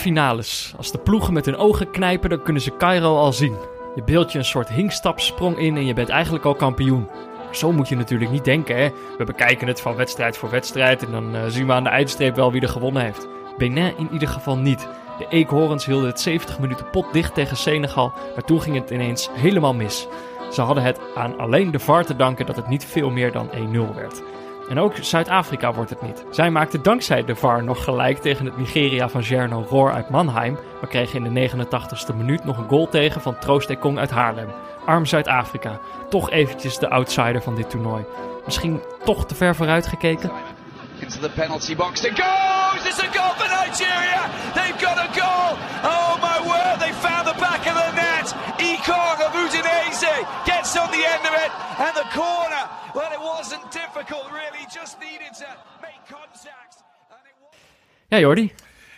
kwartfinales. Als de ploegen met hun ogen knijpen, dan kunnen ze Cairo al zien. Je beeldt je een soort hinkstapsprong in en je bent eigenlijk al kampioen. Zo moet je natuurlijk niet denken, hè. We bekijken het van wedstrijd voor wedstrijd en dan eh, zien we aan de eindstreep wel wie er gewonnen heeft. Benin in ieder geval niet. De eekhoorns hielden het 70 minuten pot dicht tegen Senegal, maar toen ging het ineens helemaal mis. Ze hadden het aan alleen de VAR te danken dat het niet veel meer dan 1-0 werd. En ook Zuid-Afrika wordt het niet. Zij maakten dankzij de VAR nog gelijk tegen het Nigeria van Jerno Roor uit Mannheim, maar kregen in de 89ste minuut nog een goal tegen van Troost Ekong uit Haarlem. Arm Zuid-Afrika, toch eventjes de outsider van dit toernooi. Misschien toch te ver vooruit gekeken? into the penalty box. It goes! It's a goal for Nigeria! They've got a goal! The end of it and the corner. Well, it wasn't difficult really, just needed to make contact. And it was... Ja, Jordi.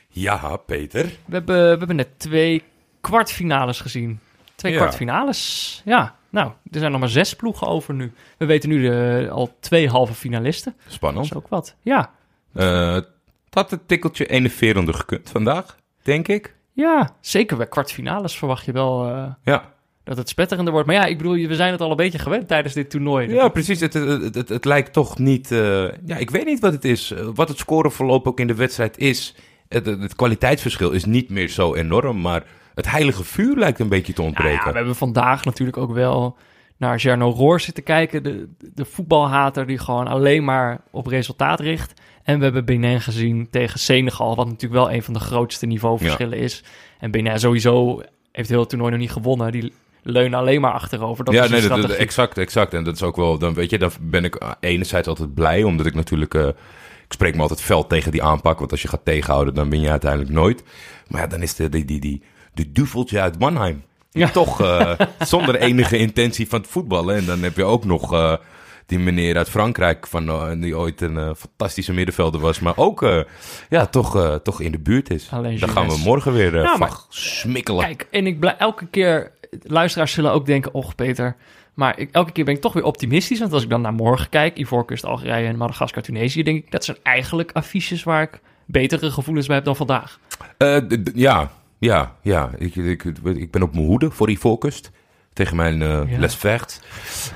Ja, Peter. We hebben, we hebben net twee kwartfinales gezien. Twee Ja. kwartfinales. Ja, nou, er zijn nog maar zes ploegen over nu. We weten nu de, al twee halve finalisten. Dat Spannend. is ook wat. Ja, Eh, het had een tikkeltje enerverender gekund vandaag, denk ik. ja zeker bij kwartfinales verwacht je wel eh, Ja, dat het spetterender wordt. Maar ja, ik bedoel, we zijn het al een beetje gewend tijdens dit toernooi. ja precies. Het, het, het, het lijkt toch niet... eh, ja, ik weet niet wat het is. Eh, Wat het scoreverloop ook in de wedstrijd is. Het, het, kwaliteitsverschil is niet meer zo enorm, maar het heilige vuur lijkt een beetje te Nou ontbreken. ja, we hebben vandaag natuurlijk ook wel naar Jarno Roor zitten kijken. De, de voetbalhater die gewoon alleen maar op resultaat richt. En we hebben Benin gezien tegen Senegal, wat natuurlijk wel een van de grootste niveauverschillen is. En Benin sowieso heeft heel het toernooi nog niet gewonnen. Die leunen alleen maar achterover. Dat ja, is nee, dat, exact, exact. En dat is ook wel, dan weet je, dan ben ik enerzijds altijd blij, omdat ik natuurlijk, eh, ik spreek me altijd fel tegen die aanpak, want als je gaat tegenhouden, dan win je uiteindelijk nooit. Maar ja, dan is de, die, die, die, de duveltje uit Mannheim. Die Ja. Toch eh, zonder enige intentie van het voetballen. En dan heb je ook nog eh, die meneer uit Frankrijk, van, die ooit een fantastische middenvelder was, maar ook ja, toch, toch in de buurt is. Alleen Daar gaan we morgen weer van maar- smikkelen. Kijk, en ik blij, elke keer, luisteraars zullen ook denken, och Peter. Maar ik, elke keer ben ik toch weer optimistisch. Want als ik dan naar morgen kijk, Ivoorkust, Algerije en Madagaskar, Tunesië, denk ik, dat zijn eigenlijk affiches waar ik betere gevoelens bij heb dan vandaag. D- ja, ja, ja. Ik, ik, ik ben op mijn hoede voor focust. Tegen mijn Ja. Les Vecht.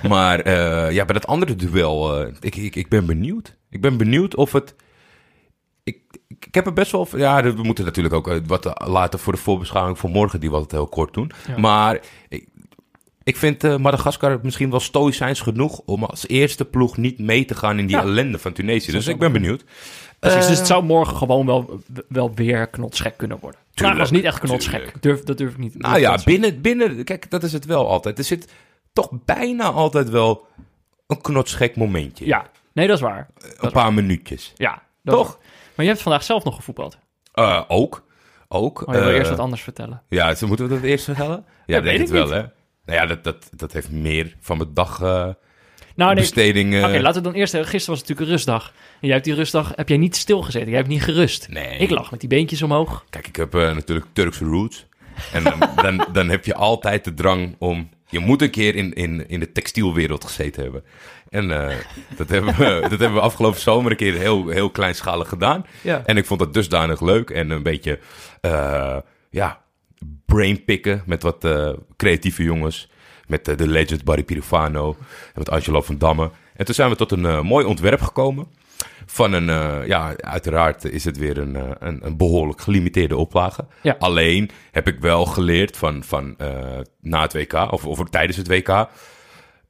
Maar eh, ja, bij dat andere duel, ik, ik, ik ben benieuwd. Ik ben benieuwd of het... Ik, ik, ik heb er best wel... Ja, we moeten natuurlijk ook eh, wat later voor de voorbeschouwing voor morgen... die we altijd heel kort doen. Ja. Maar ik, ik vind eh Madagaskar misschien wel stoïcijns genoeg... om als eerste ploeg niet mee te gaan in die Ja. ellende van Tunesië. Dus ik ben benieuwd. Precies, Eh, dus het zou morgen gewoon wel, wel weer knotsgek kunnen worden. Vandaag was Tuurlijk, niet echt knotsgek. tuurlijk. Durf, dat durf ik niet. Nou ja, binnen, binnen, kijk, dat is het wel altijd. Er zit toch bijna altijd wel een knotsgek momentje. Ja, nee, dat is waar. Een paar minuutjes. Ja, Toch? Maar je hebt vandaag zelf nog gevoetbald. Eh, ook. Ook. Maar je wil Eh, eerst wat anders vertellen. Ja, zo moeten we dat eerst vertellen? Ja, Dat denk weet het ik wel, hè? Nou ja, dat, dat, dat heeft meer van mijn dag eh, Nou, besteding... Oké, laten we dan eerst... Gisteren was het natuurlijk een rustdag. En jij hebt die rustdag... Heb jij niet stilgezeten? Jij hebt niet gerust. Nee. Ik lag met die beentjes omhoog. Kijk, ik heb natuurlijk Turkse roots. En dan, dan, dan heb je altijd de drang om... Je moet een keer in, in, in de textielwereld gezeten hebben. En eh, dat, hebben we, dat hebben we afgelopen zomer een keer heel, heel kleinschalig gedaan. Ja. En ik vond dat dusdanig leuk. En een beetje, eh, ja, brainpicken met wat eh, creatieve jongens. Met de legend Barry Pirufano en met Angelo van Damme. En toen zijn we tot een mooi ontwerp gekomen. Van een, eh, ja, uiteraard is het weer een, eh, een, een behoorlijk gelimiteerde oplage. Ja. Alleen heb ik wel geleerd van, van eh, na het WK, of, of tijdens het WK,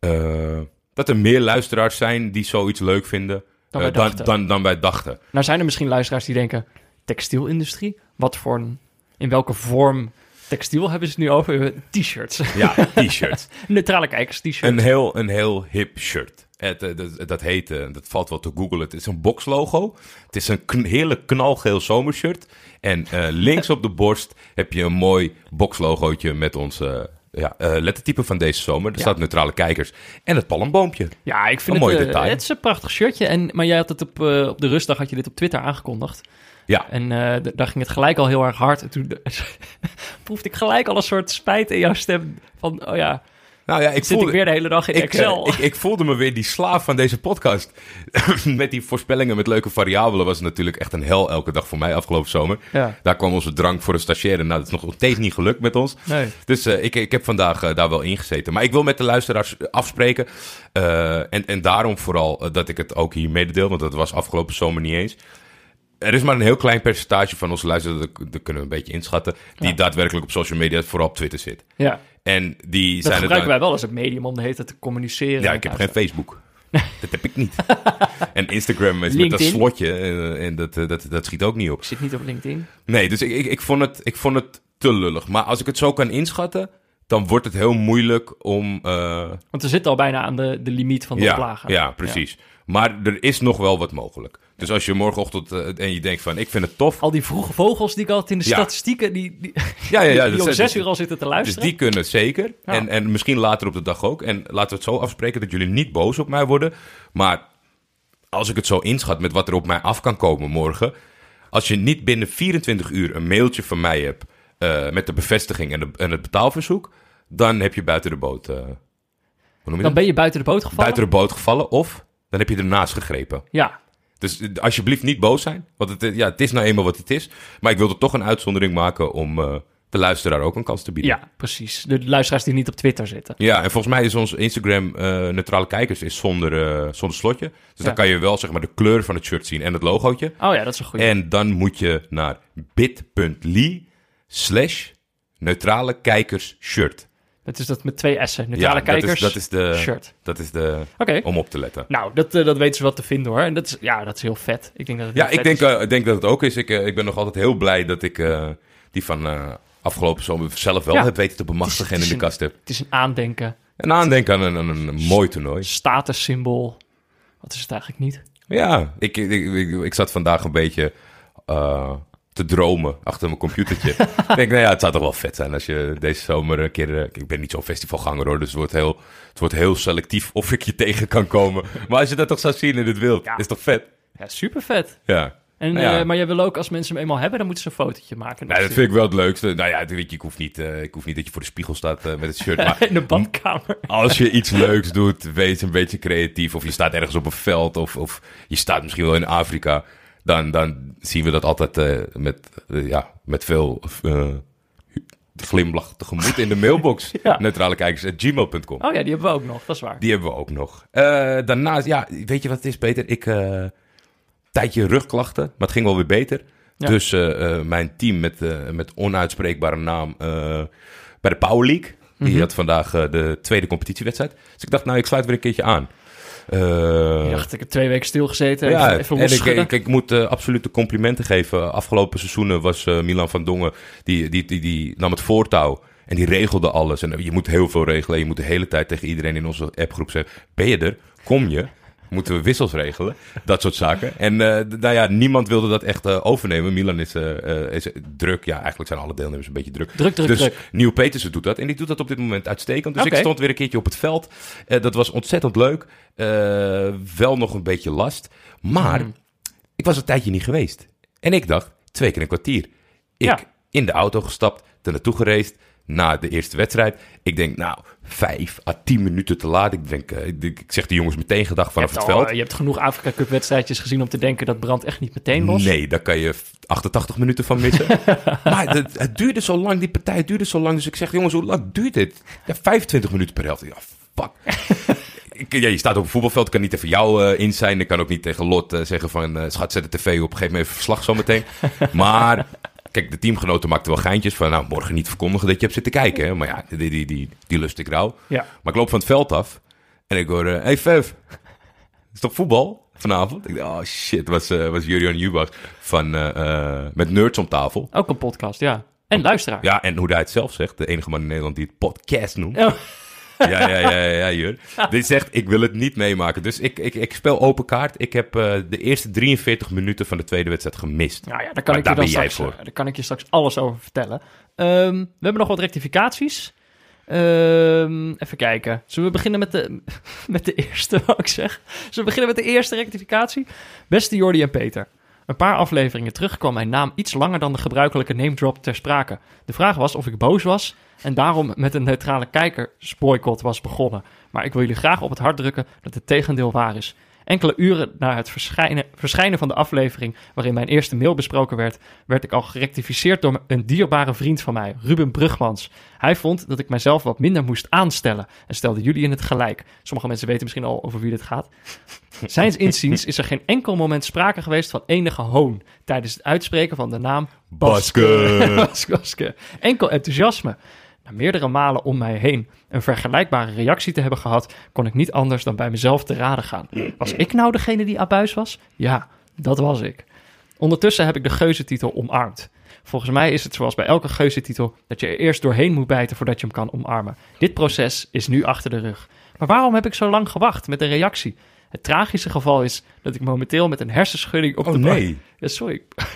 eh, dat er meer luisteraars zijn die zoiets leuk vinden Dan wij dan, dachten. dan, dan wij dachten. Nou zijn er misschien luisteraars die denken... Textielindustrie? Wat voor een... In welke vorm textiel hebben ze het nu over? T-shirts. Ja, t-shirt. Neutrale kijkers t-shirt. een, heel, een heel hip shirt. Het, eh, dat, dat heet, eh, dat valt wel te googlen. Het is een boxlogo. Het is een kn- hele knalgeel zomershirt. En eh, links op de borst heb je een mooi boxlogootje met ons eh, ja, lettertype van deze zomer. Er Ja. staat neutrale kijkers. En het palmboompje. Ja, ik vind Een het, mooi detail. het is een prachtig shirtje. En, maar jij had het op, op de rustdag had je dit op Twitter aangekondigd. Ja, En d- daar ging het gelijk al heel erg hard. En toen proefde ik gelijk al een soort spijt in jouw stem. Van, oh ja, Nou ja, ik Zit voelde, ik weer de hele dag in ik, Excel. eh, ik, ik voelde me weer die slaaf van deze podcast. met die voorspellingen met leuke variabelen was het natuurlijk echt een hel elke dag voor mij afgelopen zomer. ja, Daar kwam onze drank voor een stagiaire. Nou, dat is nog steeds niet gelukt met ons. nee. Dus eh, ik, ik heb vandaag eh, daar wel ingezeten. Maar ik wil met de luisteraars afspreken. en, en daarom vooral dat ik het ook hier mededeel. Want dat was afgelopen zomer niet eens. Er is maar een heel klein percentage van onze luisteraars, dat, kunnen we een beetje inschatten, die Ja. daadwerkelijk op social media, vooral op Twitter zit. Ja, En die dat zijn gebruiken wij wel als het medium om de hele tijd te communiceren. Ja, ik heb geen Facebook. dat heb ik niet. en Instagram is met dat LinkedIn? slotje eh, en dat, eh, dat, dat schiet ook niet op. Ik zit niet op LinkedIn. Nee, dus ik, ik, ik, vond het, ik vond het te lullig. Maar als ik het zo kan inschatten, dan wordt het heel moeilijk om... eh, Want we zitten al bijna aan de, de limiet van de ja, oplagen. ja, precies. Maar er is nog wel wat mogelijk. Dus als je morgenochtend eh, en je denkt van, ik vind het tof. Al die vroege vogels die ik altijd in de Ja. statistieken... die, die, Ja, ja, ja. die dus- om zes dus- uur al zitten te Dus luisteren. die kunnen zeker. Ja. En, en misschien later op de dag ook. En laten we het zo afspreken dat jullie niet boos op mij worden. Maar als ik het zo inschat met wat er op mij af kan komen morgen. Als je niet binnen 24 uur een mailtje van mij hebt eh, met de bevestiging en, de, en het betaalverzoek. Dan heb je buiten de boot. eh, Dan dat? ben je buiten de boot gevallen. Buiten de boot gevallen of dan heb je ernaast gegrepen. Ja, Dus alsjeblieft niet boos zijn. Want het, eh, ja, het is nou eenmaal wat het is. Maar ik wilde toch een uitzondering maken om eh, de luisteraar ook een kans te bieden. ja, precies. De luisteraars die niet op Twitter zitten. Ja, en volgens mij is ons Instagram eh, neutrale kijkers is zonder, zonder slotje. Dus Ja. dan kan je wel zeg maar de kleur van het shirt zien en het logootje. Oh ja, dat is een goede. En dan moet je naar bit.ly slash neutrale kijkers shirt. Dat is dat met twee S'en. Neutrale Ja, dat is- kijkers, dat is de- shirt. Dat is de, om op te letten. Nou, dat, eh, dat weten ze wat te vinden hoor. En dat is, ja, dat is heel vet. Ik denk dat het Ja, ik denk, eh, denk dat het ook is. Ik, eh, ik ben nog altijd heel blij dat ik die van afgelopen zomer zelf wel Ja. heb weten te bemachtigen en in de kast heb. Het is een aandenken. En aandenken aan een, aan een mooi toernooi. Statussymbool. Wat is het eigenlijk niet? Ja, ik, ik, ik, ik zat vandaag een beetje te dromen achter mijn computertje. ik denk, nou ja, het zou toch wel vet zijn als je deze zomer een keer... eh, ik ben niet zo'n festivalganger hoor, dus het wordt, heel, het wordt heel selectief of ik je tegen kan komen. Maar als je dat toch zou zien in het wild, Ja. is toch vet? Ja, super vet. Ja. En, Nou ja. eh, maar jij wil ook, als mensen hem eenmaal hebben, dan moeten ze een fotootje maken. Nou, dat vind ik wel het leukste. Nou ja, weet je, ik hoef niet, eh, ik hoef niet dat je voor de spiegel staat met het shirt. Maar In de badkamer. als je iets leuks doet, wees een beetje creatief. Of je staat ergens op een veld, of, of je staat misschien wel in Afrika. Dan, dan zien we dat altijd eh, met, eh, ja, met veel eh, glimlach tegemoet in de mailbox. Ja. Neutrale kijkers gmail.com. Oh ja, die hebben we ook nog. Dat is waar. Die hebben we ook nog. Daarnaast, ja, weet je wat het is, Peter? Ik, tijdje rugklachten, maar het ging wel weer beter. Ja. Dus mijn team met, met onuitspreekbare naam bij de Power League. Die Mhm. had vandaag de tweede competitiewedstrijd. Dus ik dacht, nou, ik sluit weer een keertje aan. Eh, Ik dacht, ik heb twee weken stilgezeten. ja, even, even en ik, ik, ik moet eh, absolute complimenten geven. Afgelopen seizoenen was eh, Milan van Dongen, die, die, die, die nam het voortouw. En die regelde alles. En je moet heel veel regelen. Je moet de hele tijd tegen iedereen in onze appgroep zeggen... Ben je er? Kom je? Moeten we wissels regelen? Dat soort zaken. En eh, nou ja, niemand wilde dat echt eh, overnemen. Milan is, eh, is druk. Ja, eigenlijk zijn alle deelnemers een beetje druk. Druk, druk, dus druk. Nieuw Petersen doet dat. En die doet dat op dit moment uitstekend. Dus ik stond weer een keertje op het veld. Dat was ontzettend leuk. Wel nog een beetje last. Maar Hmm. ik was een tijdje niet geweest. En ik dacht, twee keer een kwartier. Ik Ja. in de auto gestapt, er naartoe gereisd. Na de eerste wedstrijd. Ik denk, nou, vijf à tien minuten te laat. Ik, denk, eh, ik, ik zeg de jongens meteen gedag vanaf het al, veld. eh, je hebt genoeg Afrika Cup wedstrijdjes gezien om te denken dat brand echt niet meteen was. Nee, daar kan je 88 minuten van missen. maar het, het duurde zo lang, die partij duurde zo lang. Dus ik zeg, jongens, hoe lang duurt dit? Ja, 25 minuten per helft. Ja, fuck. Ik- ja, je staat op een voetbalveld, kan niet even jou eh, in zijn. Ik kan ook niet tegen Lot zeggen van, schat, zet de tv op, geef me even verslag zometeen. maar, kijk, de teamgenoten maakten wel geintjes van, nou, morgen niet verkondigen dat je hebt zitten kijken. Hè? Maar ja, die, die, die, die lust ik rauw. Ja. Maar ik loop van het veld af en ik hoor, eh, hey Fev, is toch voetbal vanavond? Ik dacht, oh shit, was, eh was Jurian Jubas van, eh, met Nerds om tafel. Ook een podcast, ja. En luisteraar. Ja, en hoe hij het zelf zegt, de enige man in Nederland die het podcast noemt. Oh, Ja, ja, ja, ja, ja Jur. Dit zegt, ik wil het niet meemaken. Dus ik, ik, ik speel open kaart. Ik heb eh, de eerste 43 minuten van de tweede wedstrijd gemist. nou ja, daar kan, Maar ik je daar dan jij straks, voor. eh, daar kan ik je straks alles over vertellen. Ehm, we hebben nog wat rectificaties. Ehm, even kijken. Zullen we beginnen met de, met de eerste, wou ik zeggen? Zullen we beginnen met de eerste rectificatie? Beste Jordi en Peter. Een paar afleveringen terug kwam mijn naam iets langer dan de gebruikelijke name drop ter sprake. De vraag was of ik boos was en daarom met een neutrale kijkersboycott was begonnen. Maar ik wil jullie graag op het hart drukken dat het tegendeel waar is. Enkele uren na het verschijnen, verschijnen van de aflevering waarin mijn eerste mail besproken werd, werd ik al gerectificeerd door een dierbare vriend van mij, Ruben Brugmans. Hij vond dat ik mijzelf wat minder moest aanstellen en stelde jullie in het gelijk. Sommige mensen weten misschien al over wie dit gaat. Zijns inziens is er geen enkel moment sprake geweest van enige hoon tijdens het uitspreken van de naam Baske. Enkel enthousiasme. Na meerdere malen om mij heen een vergelijkbare reactie te hebben gehad, kon ik niet anders dan bij mezelf te raden gaan. Was ik nou degene die abuis was? Ja, dat was ik. Ondertussen heb ik de geuzetitel omarmd. Volgens mij is het zoals bij elke geuzetitel dat je er eerst doorheen moet bijten voordat je hem kan omarmen. Dit proces is nu achter de rug. Maar waarom heb ik zo lang gewacht met een reactie? Het tragische geval is dat ik momenteel met een hersenschudding op Oh de bank... nee. Ja, sorry,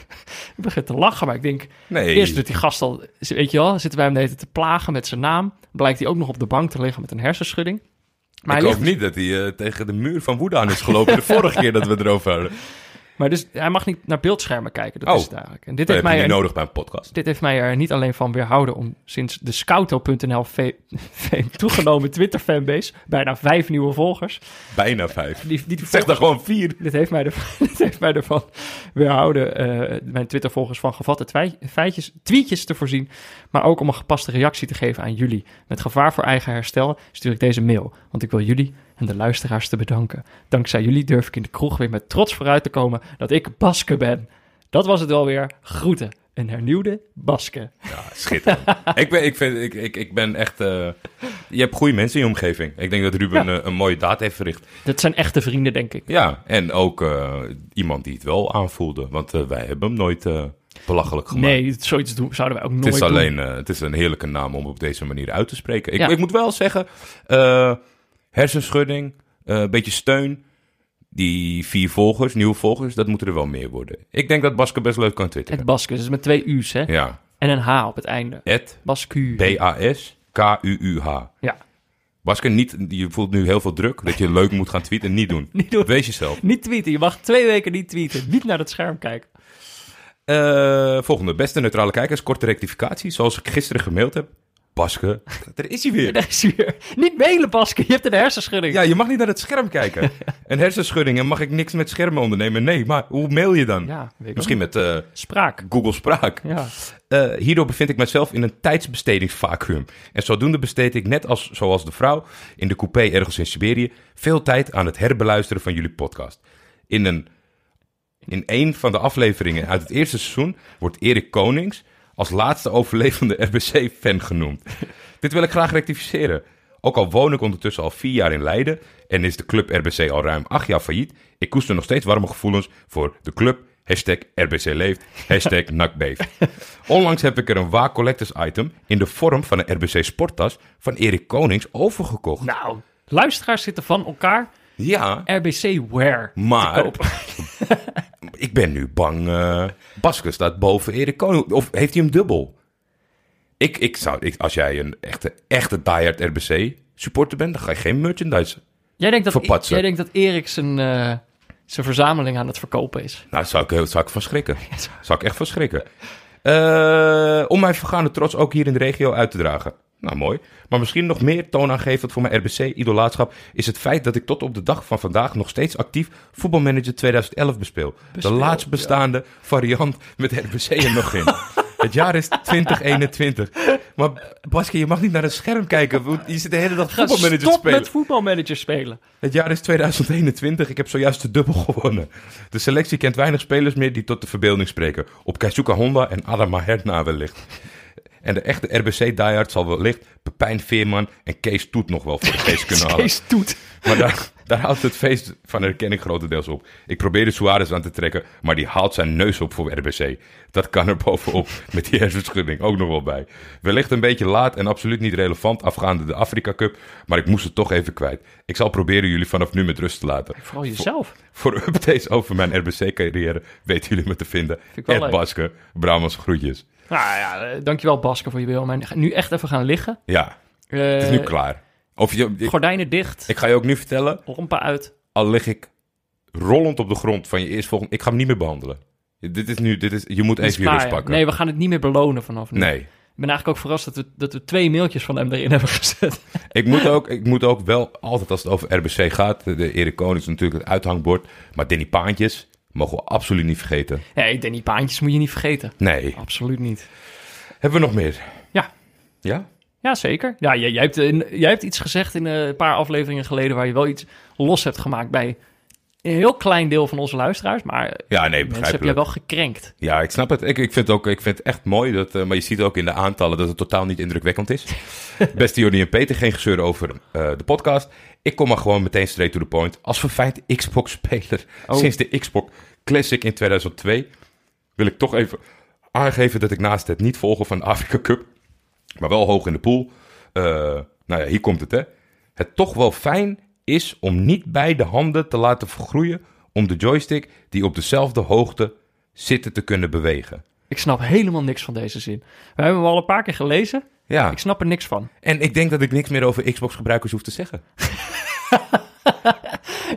ik begin te lachen, maar ik denk... Nee. Eerst doet die gast al, weet je wel, zitten wij hem tijd te plagen met zijn naam. Blijkt hij ook nog op de bank te liggen met een hersenschudding. Maar, ik hoop ligt, niet dat hij eh, tegen de muur van woede aan is gelopen de vorige keer dat we erover hadden. maar dus, hij mag niet naar beeldschermen kijken, dat Oh. is het eigenlijk. En dit Dat heeft, mij er, nodig bij een podcast. dit heeft mij er niet alleen van weerhouden om sinds de Scouto.nl toegenomen Twitter-fanbase, bijna vijf nieuwe volgers. Bijna vijf. Die, die, die Zeg dan volgers- gewoon vier. Dit heeft mij, er, dit heeft mij ervan weerhouden eh, mijn Twitter-volgers van gevatte twij- feitjes, tweetjes te voorzien. Maar ook om een gepaste reactie te geven aan jullie. Met gevaar voor eigen herstel stuur ik deze mail. Want ik wil jullie en de luisteraars te bedanken. Dankzij jullie durf ik in de kroeg weer met trots vooruit te komen dat ik Baske ben. Dat was het wel weer. Groeten. Een hernieuwde Baske. Ja, schitterend. ik, ben, ik, vind, ik, ik, ik ben echt... eh, je hebt goede mensen in je omgeving. Ik denk dat Ruben Ja. een mooie daad heeft verricht. Dat zijn echte vrienden, denk ik. Ja, en ook eh, iemand die het wel aanvoelde. Want eh, wij hebben hem nooit belachelijk gemaakt. Nee, zoiets doen, zouden wij ook nooit Het is doen. alleen het is een heerlijke naam om op deze manier uit te spreken. Ik, Ja. ik moet wel zeggen, hersenschudding, eh, een beetje steun. Die vier volgers, nieuwe volgers, dat moeten er wel meer worden. Ik denk dat Baske best leuk kan twitteren. Het Baske, dus met twee U's, hè? Ja, En een H op het einde. Ed Basku. B-A-S-K-U-U-H. Ja. Baske, niet, je voelt nu heel veel druk dat je leuk moet gaan tweeten. Niet doen. Niet doen. Wees jezelf. Niet tweeten. Je mag twee weken niet tweeten. Niet naar het scherm kijken. Eh, volgende, beste neutrale kijkers, korte rectificatie. Zoals ik gisteren gemaild heb. Baske, daar is hij weer. Daar is hij weer. Niet mailen, Baske. Je hebt een hersenschudding. Ja, je mag niet naar het scherm kijken. Een hersenschudding en mag ik niks met schermen ondernemen? Nee, maar hoe mail je dan? Ja, Misschien met eh. Spraak. Google Spraak. Ja. Eh, hierdoor bevind ik mezelf in een tijdsbestedingsvacuüm. En zodoende besteed ik, net als zoals de vrouw in de coupé ergens in Siberië, veel tijd aan het herbeluisteren van jullie podcast. In een, in een van de afleveringen uit het eerste seizoen wordt Erik Konings als laatste overlevende RBC-fan genoemd. Dit wil ik graag rectificeren. Ook al woon ik ondertussen al vier jaar in Leiden en is de club RBC al ruim acht jaar failliet, ik koester nog steeds warme gevoelens voor de club. Hashtag RBC leeft. Hashtag nakbeef. Onlangs heb ik er een Wa Collectors item in de vorm van een RBC sporttas van Erik Konings overgekocht. Nou, luisteraars zitten van elkaar Ja, RBC Wear maar. ik ben nu bang. eh Baske staat boven Erik Koning. Of heeft hij hem dubbel? Ik, ik zou, ik, als jij een echte, echte diehard RBC supporter bent, dan ga je geen merchandise. Jij denkt dat, Verpatsen. jij denkt dat Erik zijn, eh, zijn verzameling aan het verkopen is. Nou, zou ik, zou ik van schrikken. Zou ik echt van schrikken. Eh, om mijn vergaande trots ook hier in de regio uit te dragen. Nou, mooi. Maar misschien nog meer toonaangevend voor mijn RBC-idolaatschap... is het feit dat ik tot op de dag van vandaag nog steeds actief voetbalmanager 2011 bespeel. Bespeel, de laatst bestaande variant met RBC er nog in. het jaar is 2021. Maar Baske, je mag niet naar het scherm kijken. Je zit de hele dag Ga voetbalmanager te stop spelen. met voetbalmanager spelen. Het jaar is 2021. Ik heb zojuist de dubbel gewonnen. De selectie kent weinig spelers meer die tot de verbeelding spreken. Op Keisuke Honda en Adama Herna wellicht. En de echte RBC diehard zal wellicht Pepijn Veerman en Kees Toet nog wel voor de geest kunnen halen. Kees Toet. Maar daar, daar houdt het feest van herkenning grotendeels op. Ik probeerde Suarez aan te trekken, maar die haalt zijn neus op voor RBC. Dat kan er bovenop met die hersenschudding ook nog wel bij. Wellicht een beetje laat en absoluut niet relevant afgaande de Afrika Cup, maar ik moest het toch even kwijt. Ik zal proberen jullie vanaf nu met rust te laten. Vooral jezelf. Voor updates over mijn RBC-carrière weten jullie me te vinden. ik wel Ed. Baske, Bramans groetjes. Nou ja, eh, dankjewel Baske voor je wil. Maar nu echt even gaan liggen. Ja, Eh, het is nu klaar. Of je, ik, Gordijnen dicht. ik ga je ook nu vertellen, Rompen uit. al lig ik rollend op de grond van je eerstvolgende... Ik ga hem niet meer behandelen. Dit is nu, dit is, je moet even je rust pakken. Nee, we gaan het niet meer belonen vanaf nu. nee. Ik ben eigenlijk ook verrast dat we, dat we twee mailtjes van hem erin hebben gezet. Ik moet, ook, ik moet ook wel altijd als het over RBC gaat. De Erik Koning is natuurlijk het uithangbord. Maar Danny Paantjes mogen we absoluut niet vergeten. Nee, Danny Paantjes moet je niet vergeten. Nee. Absoluut niet. Hebben we nog meer? Ja. Ja? Ja, zeker. Ja, jij, jij, hebt, in- jij hebt iets gezegd in eh, een paar afleveringen geleden... waar je wel iets los hebt gemaakt bij een heel klein deel van onze luisteraars. Maar Ja, nee, mensen heb jij wel gekrenkt. Ja, ik snap het. Ik, ik, vind, het ook, ik vind het echt mooi. Dat, eh, maar je ziet ook in de aantallen dat het totaal niet indrukwekkend is. Beste Jordi en Peter, geen gezeur over eh, de podcast. Ik kom maar gewoon meteen straight to the point. Als verfijnd Xbox-speler Oh. sinds de Xbox Classic in 2002... wil ik toch even aangeven dat ik naast het niet volgen van de Afrika Cup... maar wel hoog in de pool... eh, nou ja, hier komt het hè. Het toch wel fijn is om niet beide handen te laten vergroeien... om de joystick die op dezelfde hoogte zitten te kunnen bewegen. Ik snap helemaal niks van deze zin. We hebben hem al een paar keer gelezen. Ja, Ik snap er niks van. en ik denk dat ik niks meer over Xbox-gebruikers hoef te zeggen.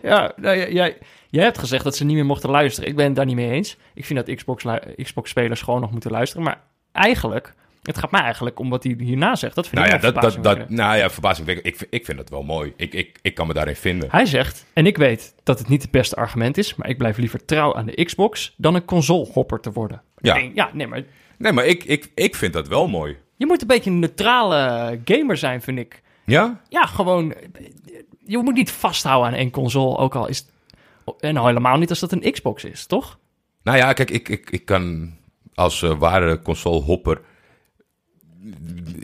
Ja, nou, jij, jij, jij hebt gezegd dat ze niet meer mochten luisteren. Ik ben het daar niet mee eens. Ik vind dat Xbox, Xbox-spelers gewoon nog moeten luisteren. Maar eigenlijk, het gaat mij eigenlijk om wat hij hierna zegt. Dat vind Nou ja, ik dat, dat, dat, nou ja, verbazingwekkend. Ik, vind- ik vind dat wel mooi. Ik, ik, ik kan me daarin vinden. Hij zegt, en ik weet dat het niet het beste argument is... maar ik blijf liever trouw aan de Xbox dan een console-hopper te worden. Ja. Denk, ja, nee, maar Nee, maar ik, ik, ik vind dat wel mooi. Je moet een beetje een neutrale gamer zijn, vind ik. Ja? Ja, gewoon, je moet niet vasthouden aan één console, ook al is het... En al helemaal niet als dat een Xbox is, toch? Nou ja, kijk, ik, ik, ik kan als eh, ware console-hopper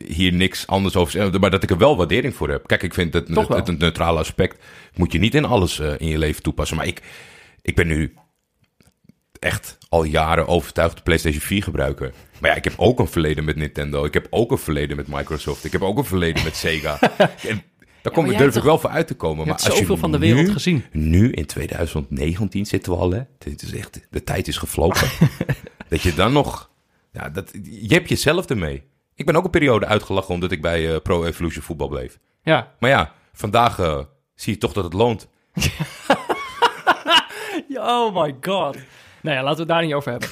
hier niks anders over zeggen. Maar dat ik er wel waardering voor heb. Kijk, ik vind het, het neutrale aspect moet je niet in alles eh, in je leven toepassen. Maar ik, ik ben nu echt al jaren overtuigd PlayStation 4 gebruiker. Maar ja, ik heb ook een verleden met Nintendo. Ik heb ook een verleden met Microsoft. Ik heb ook een verleden met Sega. en daar kom, jij durf ik wel voor uit te komen. Je Maar als zoveel je van de wereld nu- gezien. nu in 2019 zitten we al, hè? Dit is echt, de tijd is gevlogen. dat je dan nog, ja, dat, je hebt jezelf ermee. Ik ben ook een periode uitgelachen omdat ik bij eh, Pro Evolution voetbal bleef. Ja. Maar ja, vandaag eh, zie je toch dat het loont. Ja, Oh my god. Nou ja, laten we het daar niet over hebben.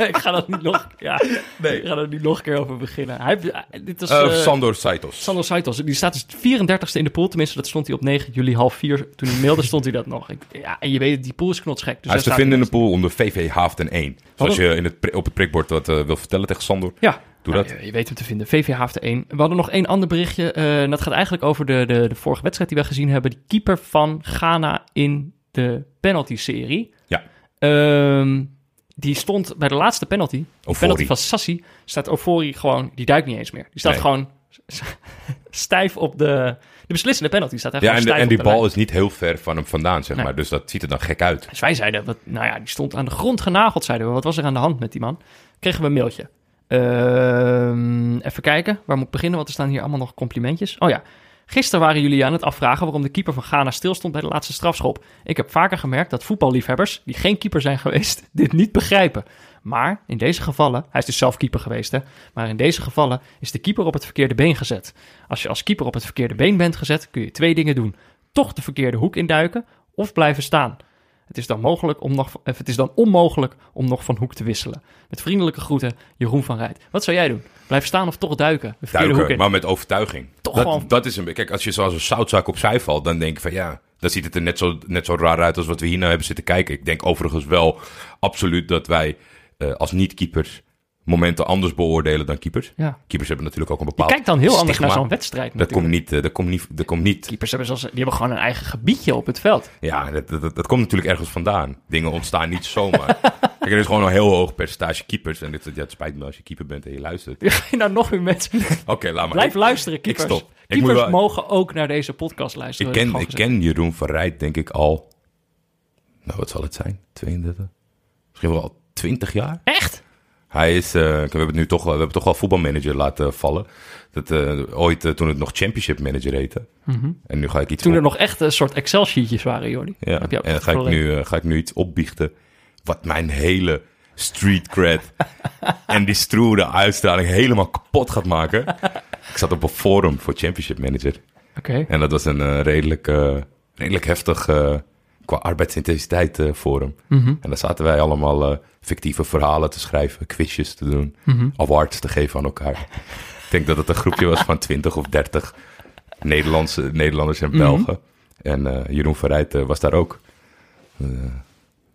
ik ga er niet nog, ja, ik ga er niet nog een keer over beginnen. Hij, dit was, Eh eh, Sandor Saitos. Sander Saitos, die staat dus 34ste in de pool. Tenminste, dat stond hij op 9 juli half 4. Toen hij mailde, stond hij dat nog. Ik, ja, en je weet, die pool is knotsgek. Dus Hij is te vinden in de pool onder VV Haafden 1. Zoals Wat je in het, op het prikbord wat eh, wil vertellen tegen Sandor. Ja, Doe nou, dat. Je, je weet hem te vinden. VV Haafde 1. We hadden nog één ander berichtje. en dat gaat eigenlijk over de, de, de vorige wedstrijd die we gezien hebben. Die keeper van Ghana in de penalty-serie. Ja. Ehm, die stond bij de laatste penalty. De penalty van Sassi. Staat Ofori gewoon... Die duikt niet eens meer. Die staat Nee. gewoon stijf op de... De beslissende penalty staat hij Ja, en, de- en die bal lijn. is niet heel ver van hem vandaan, zeg Nee. maar. Dus dat ziet er dan gek uit. Dus wij zeiden, wat, nou ja, die stond aan de grond genageld, zeiden we. Wat was er aan de hand met die man? Kregen we een mailtje. Ehm, even kijken, waar moet ik beginnen? Want er staan hier allemaal nog complimentjes. Oh ja, gisteren waren jullie aan het afvragen waarom de keeper van Ghana stilstond bij de laatste strafschop. Ik heb vaker gemerkt dat voetballiefhebbers, die geen keeper zijn geweest, dit niet begrijpen. Maar in deze gevallen, hij is dus zelf keeper geweest hè, maar in deze gevallen is de keeper op het verkeerde been gezet. Als je als keeper op het verkeerde been bent gezet, kun je twee dingen doen. Toch de verkeerde hoek induiken of blijven staan. Het is, dan mogelijk om nog, of het is dan onmogelijk om nog van hoek te wisselen. Met vriendelijke groeten, Jeroen van Rijt. Wat zou jij doen? Blijven staan of toch duiken? Duiken, maar met overtuiging. Toch dat, gewoon- dat is een Kijk, als je zoals een zoutzak opzij valt, dan denk je van ja, dan ziet het er net zo, net zo raar uit als wat we hier nou hebben zitten kijken. Ik denk overigens wel absoluut dat wij eh, als niet-keepers momenten anders beoordelen dan keepers. Ja. Keepers hebben natuurlijk ook een bepaald kijkt dan heel anders naar zo'n wedstrijd Dat komt niet, eh, dat komt niet, dat komt niet. Keepers hebben, zoals, die hebben gewoon een eigen gebiedje op het veld. Ja, dat, dat, dat komt natuurlijk ergens vandaan. Dingen ontstaan niet zomaar. Kijk, er is gewoon een heel hoog percentage keepers. En dit, ja, het spijt me als je keeper bent en je luistert. Ga je nou nog meer mensen... Oké, laat maar. Blijf Ik- luisteren, keepers. stop. Ik Keepers moet wel- mogen ook naar deze podcast luisteren. Ik ken, ik ken Jeroen van Rijt, denk ik, al... Nou, wat zal het zijn? 32? Misschien wel al 20 jaar? Echt? Hij is... eh, we, hebben het nu toch, wel- we hebben toch wel voetbalmanager laten vallen. Dat, eh, ooit eh, toen het nog championship manager heette. En nu ga ik iets Toen op- er nog echt een soort Excel-sheetjes waren, Jordi. Ja, Heb je ook en dan ga ik, nu, ga ik nu iets opbiechten. Wat mijn hele street cred en die stroere uitstraling helemaal kapot gaat maken. ik zat op een forum voor Championship Manager. Oké. En dat was een redelijk, redelijk heftig qua arbeidsintensiteit eh, forum. Mhm. En daar zaten wij allemaal eh, fictieve verhalen te schrijven, quizjes te doen, Mhm. awards te geven aan elkaar. Ik denk dat het een groepje was van 20 of 30 Nederlandse, Nederlanders en Mhm. Belgen. En eh, Jeroen Verrijt eh, was daar ook. Eh,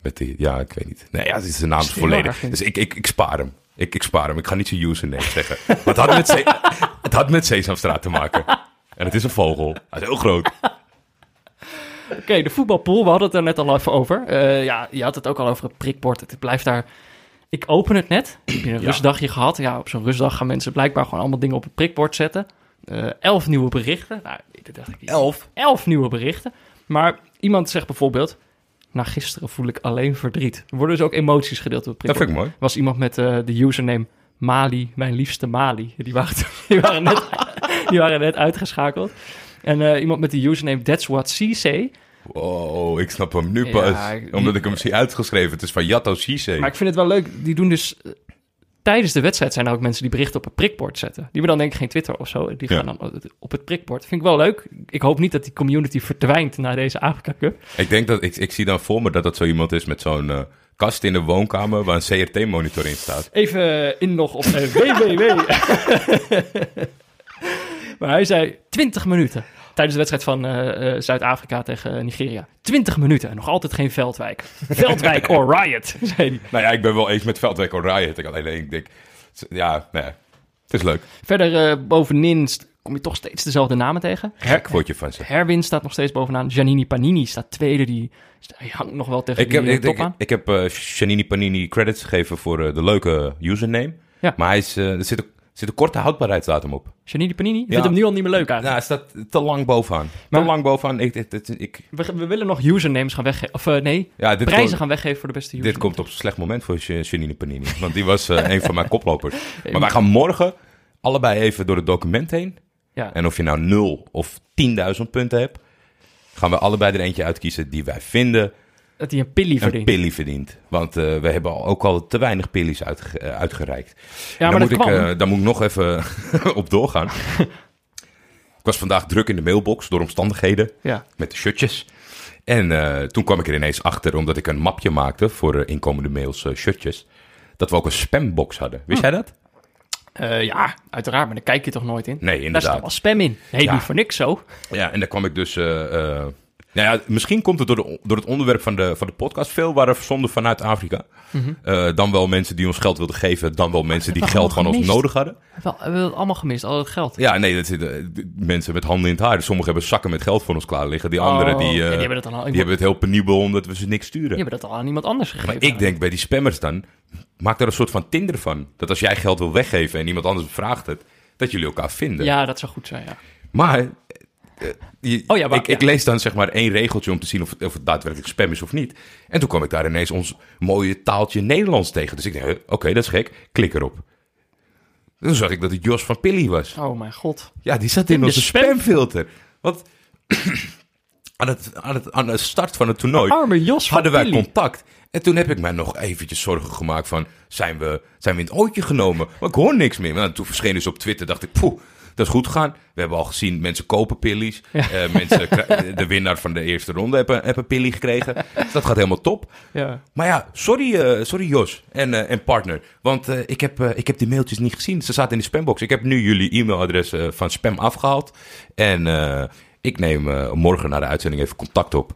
met die, ja, ik weet niet. Nee, ja, het is zijn naam is volledig. Dus ik, ik, ik spaar hem. Ik, ik spaar hem. Ik ga niet zijn username zeggen. Maar het had met, het had met Sesamstraat te maken. En het is een vogel. Hij is heel groot. Oké, de voetbalpool, we hadden het er net al even over. Eh, ja, je had het ook al over het prikbord. Het blijft daar... Ik open het net. Heb je een Ja. rustdagje gehad? Ja, op zo'n rustdag gaan mensen blijkbaar gewoon allemaal dingen op het prikbord zetten. Eh, elf nieuwe berichten. Nou, dacht ik... Elf? Elf nieuwe berichten. Maar iemand zegt bijvoorbeeld... Na gisteren voel ik alleen verdriet. Er worden dus ook emoties gedeeld op het Dat prikbord. vind ik mooi. Was iemand met eh, de username Mali, mijn liefste Mali. Die waren, die waren, net, die waren net uitgeschakeld. En eh, iemand met de username That's What Say. Wow, ik snap hem nu Ja, pas. omdat ik hem zie uitgeschreven. Het is van Yato Cisse. Maar ik vind het wel leuk. Die doen dus... eh, tijdens de wedstrijd zijn er ook mensen die berichten op het prikbord zetten. Die hebben dan denk ik geen Twitter of zo. Die gaan Ja. dan op het prikbord. Vind ik wel leuk. Ik hoop niet dat die community verdwijnt na deze Afrika Cup. Ik denk dat ik, ik zie dan voor me dat dat zo iemand is met zo'n eh, kast in de woonkamer waar een CRT-monitor in staat. Even inloggen op www. Maar hij zei 20 minuten. Tijdens de wedstrijd van eh, eh, Zuid-Afrika tegen Nigeria. 20 minuten en nog altijd geen Veldwijk. Veldwijk or riot, zei hij. Nou ja, ik ben wel eens met Veldwijk Riot. Ik alleen ik denk, ja, ja, het is leuk. Verder eh, bovenin kom je toch steeds dezelfde namen tegen. Gek word je van ze. Herwin staat nog steeds bovenaan. Giannini Panini staat tweede. Die, die hangt nog wel tegen Ik heb, die ik, top ik, aan. ik heb eh Shanini Panini credits gegeven voor eh, de leuke username. Ja. Maar hij is, eh, er zit er zit een korte houdbaarheidsdatum op. Giannini Panini? Ja. vindt hem nu al niet meer leuk eigenlijk. hij staat te lang bovenaan. Maar- te lang bovenaan. Ik, ik, ik, ik- We, we willen nog usernames gaan weggeven. Of eh, nee, ja, dit prijzen komt- gaan weggeven voor de beste username. Dit komt op een slecht moment voor Janine Panini. Want die was eh, een van mijn koplopers. Maar wij gaan morgen allebei even door het document heen. Ja. En of je nou 0 of 10.000 punten hebt, gaan we allebei er eentje uitkiezen die wij vinden Dat hij een pilly een verdient. pilly verdient. Want eh, we hebben ook al te weinig pillies uitge- eh, uitgereikt. Ja, daar, maar moet dat ik, kwam. eh, daar moet ik nog even op doorgaan. ik was vandaag druk in de mailbox door omstandigheden ja. met de shirtjes. En toen kwam ik er ineens achter, omdat ik een mapje maakte voor inkomende mails shirtjes, dat we ook een spambox hadden. Wist jij dat? Ja, uiteraard, maar daar kijk je toch nooit in? Nee, Daar staat inderdaad. wel spam in. Nee, Ja. niet voor niks zo. Ja, en daar kwam ik dus. Nou ja, misschien komt het door, de, door het onderwerp van de, van de podcast. Veel waren verzonden vanuit Afrika. Mhm. Eh, dan wel mensen die ons geld wilden geven. Dan wel mensen die geld van ons nodig hadden. Wel, we hebben het allemaal gemist, al het geld. Ja, nee, dat zitten eh, mensen met handen in het haar. Sommigen hebben zakken met geld voor ons klaar liggen. Die anderen die, Oh, eh, ja, die het hebben het heel penibel omdat we ze niks sturen. die hebben dat al aan iemand anders gegeven. Maar ik denk bij die spammers dan, maak daar een soort van Tinder van. Dat als jij geld wil weggeven en iemand anders vraagt het, dat jullie elkaar vinden. Ja, dat zou goed zijn, ja. Maar, eh, Oh ja, maar- ik, ik lees dan zeg maar één regeltje om te zien of, het- of het daadwerkelijk spam is of niet. En toen kwam ik daar ineens ons mooie taaltje Nederlands tegen. Dus ik dacht, eh, oké, dat is gek. Klik erop. Toen zag ik dat het Jos van Pilly was. Oh mijn god. Ja, die zat in, onze spam- spamfilter. Want aan, het, aan, het, aan de start van het toernooi Arme Jos van hadden wij Pilly. contact. En toen heb ik mij nog eventjes zorgen gemaakt van... zijn we, zijn we in het ootje genomen? Maar ik hoor niks meer. Maar toen verschenen ze op Twitter, dacht ik... poeh, dat is goed gegaan. We hebben al gezien, mensen kopen pillies. Ja. Eh, mensen, de winnaar van de eerste ronde hebben, hebben een pillie gekregen. Dus dat gaat helemaal top. Ja. Maar ja, sorry, eh, sorry Jos en, eh, en partner. Want ik, heb, ik heb die mailtjes niet gezien. Ze zaten in de spambox. Ik heb nu jullie e-mailadres van spam afgehaald. En ik neem morgen na de uitzending even contact op.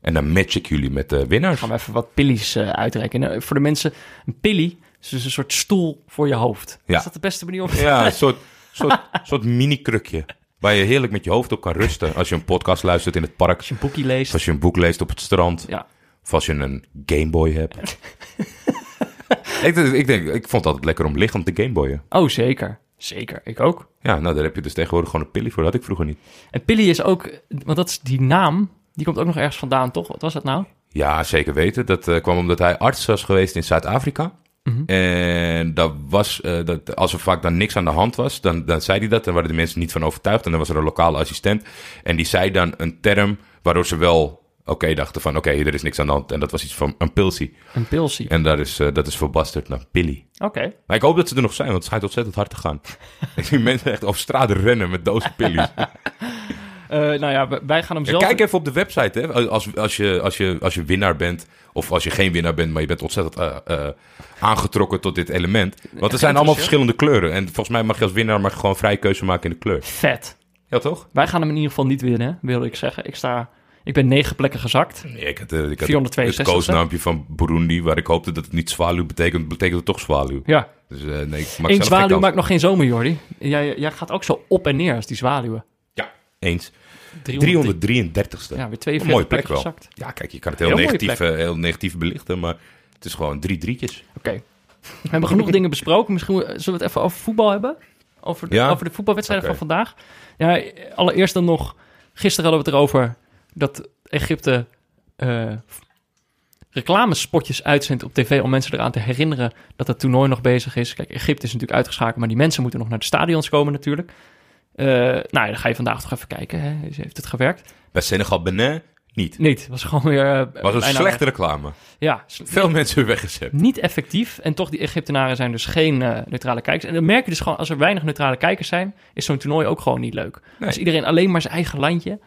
En dan match ik jullie met de winnaars. Gaan we even wat pillies uitreiken. Eh, voor de mensen, een pilly is dus een soort stoel voor je hoofd. Ja. Is dat de beste manier om Ja, een soort, soort, soort mini-krukje. Waar je heerlijk met je hoofd op kan rusten. Als je een podcast luistert in het park. Als je een boekje leest. Als je een boek leest op het strand. Ja. Of als je een Gameboy hebt. ik, ik, denk, ik vond het altijd lekker om liggend te Gameboyen. Oh, zeker. Zeker. Ik ook. Ja, nou daar heb je dus tegenwoordig gewoon een pilly voor. Dat had ik vroeger niet. En pilly is ook, want dat is die naam, die komt ook nog ergens vandaan, toch? Wat was dat nou? Ja, zeker weten. Dat eh, kwam omdat hij arts was geweest in Zuid-Afrika. Mhm. En dat was, eh, dat, als er vaak dan niks aan de hand was, dan, dan zei hij dat. En waren de mensen niet van overtuigd. En dan was er een lokale assistent. En die zei dan een term waardoor ze wel oké dachten van... oké, er is niks aan de hand. En dat was iets van een pilsie. Een pilsie. En daar is, eh, dat is verbasterd naar pilly. Oké. Maar ik hoop dat ze er nog zijn, want het schijnt ontzettend hard te gaan. ik zie mensen echt over straat rennen met dozen pillies. Eh, nou ja, wij gaan hem zelf... kijk even op de website, hè. Als, als, je, als, je, als je winnaar bent, of als je geen winnaar bent, maar je bent ontzettend eh, eh, aangetrokken tot dit element. Want er zijn allemaal verschillende kleuren. En volgens mij mag je als winnaar mag je gewoon vrij keuze maken in de kleur. Vet. Ja, toch? Wij gaan hem in ieder geval niet winnen, wil ik zeggen. Ik, sta, ik ben negen plekken gezakt. Nee, ik had, eh, ik had 462 het koosnaampje van Burundi, waar ik hoopte dat het niet zwaluw betekent, betekent het toch zwaluw. Ja, Dus nee, ik maak geen zwaluw maakt nog geen zomer, Jordi. Jij, jij gaat ook zo op en neer als die zwaluwen. Ja, eens. 300. 333ste. Ja, weer Een 42 mooie plek wel. gezakt. Ja, kijk, je kan het heel, negatief, eh, heel negatief belichten, maar het is gewoon drie drietjes. Oké. We hebben genoeg dingen besproken. Misschien zullen we het even over voetbal hebben? Over de, Ja. over de voetbalwedstrijden van vandaag. Ja, allereerst dan nog... Gisteren hadden we het erover dat Egypte eh, reclamespotjes uitzendt op tv... om mensen eraan te herinneren dat het toernooi nog bezig is. Kijk, Egypte is natuurlijk uitgeschakeld... maar die mensen moeten nog naar de stadions komen natuurlijk. Eh, nou ja, dan ga je vandaag toch even kijken. Hè? Heeft het gewerkt? Bij Senegal Benin niet. Niet, was gewoon weer... eh, was een slechte reclame. Ja, Veel mensen weer weggezet. niet effectief. En toch, die Egyptenaren zijn dus geen eh, neutrale kijkers. En dan merk je dus gewoon, als er weinig neutrale kijkers zijn, is zo'n toernooi ook gewoon niet leuk. Nee. Als iedereen alleen maar zijn eigen landje, ik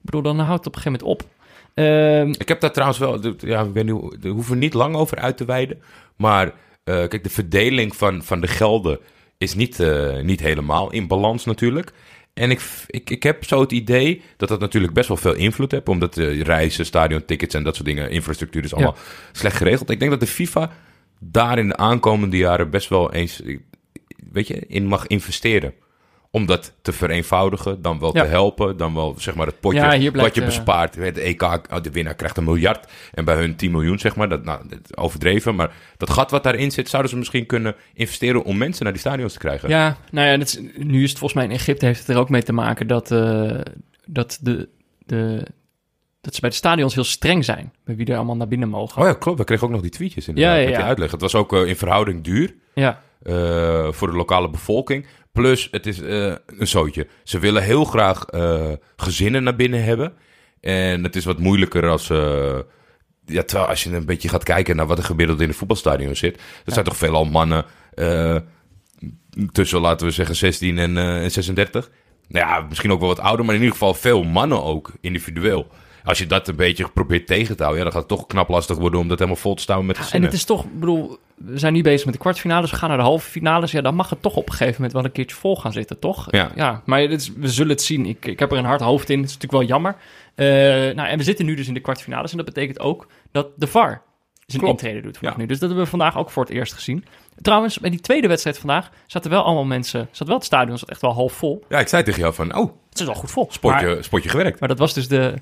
bedoel, dan houdt het op een gegeven moment op. Ehm, Ik heb daar trouwens wel, ja, ik weet niet, hoe- daar hoeven we niet lang over uit te wijden. Maar kijk, de verdeling van, van de gelden is niet, eh, niet helemaal in balans natuurlijk. En ik, ik, ik heb zo het idee dat dat natuurlijk best wel veel invloed heeft. Omdat de reizen, stadiontickets en dat soort dingen, infrastructuur is allemaal slecht geregeld. Ik denk dat de FIFA daar in de aankomende jaren best wel eens, weet je, in mag investeren. Om dat te vereenvoudigen, dan wel Ja. te helpen, dan wel zeg maar het potje Ja, hier blijkt, wat je eh, bespaart. De EK, oh, de winnaar krijgt een miljard en bij hun 10 miljoen, zeg maar. Dat, nou, dat overdreven, maar dat gat wat daarin zit, zouden ze misschien kunnen investeren om mensen naar die stadions te krijgen. ja, nou ja, dat is, nu is het volgens mij in Egypte heeft het er ook mee te maken dat, eh, dat, de, de, dat ze bij de stadions heel streng zijn. Bij wie er allemaal naar binnen mogen. Oh ja, klopt. We kregen ook nog die tweetjes inderdaad, Ja, ja, met die ja. uitleg. Het was ook eh, in verhouding duur. Ja, eh, voor de lokale bevolking. Plus, het is eh, een zootje. Ze willen heel graag eh, gezinnen naar binnen hebben. En het is wat moeilijker als... ja, terwijl als je een beetje gaat kijken naar wat er gemiddeld in de voetbalstadion zit. Er zijn toch veelal mannen tussen, laten we zeggen, 16 en, en 36. Nou ja, misschien ook wel wat ouder, maar in ieder geval veel mannen ook, individueel. Als je dat een beetje probeert tegen te houden, ja, dan gaat het toch knap lastig worden om dat helemaal vol te staan met en gezinnen. het is toch, ik bedoel, we zijn nu bezig met de kwartfinales, we gaan naar de halve finales. Ja, dan mag het toch op een gegeven moment wel een keertje vol gaan zitten, toch? Ja. ja maar is- we zullen het zien. Ik, ik heb er een hard hoofd in, het is natuurlijk wel jammer. Eh, nou, en we zitten nu dus in de kwartfinales en dat betekent ook dat de VAR zijn Klopt. intrede doet vandaag Ja. nu. Dus dat hebben we vandaag ook voor het eerst gezien. Trouwens, bij die tweede wedstrijd vandaag zaten wel allemaal mensen, zat wel het stadion zat echt wel half vol. Ja, ik zei tegen jou van, oh, Het is wel goed vol. spotje, Maar, spotje gewerkt. maar dat was dus de,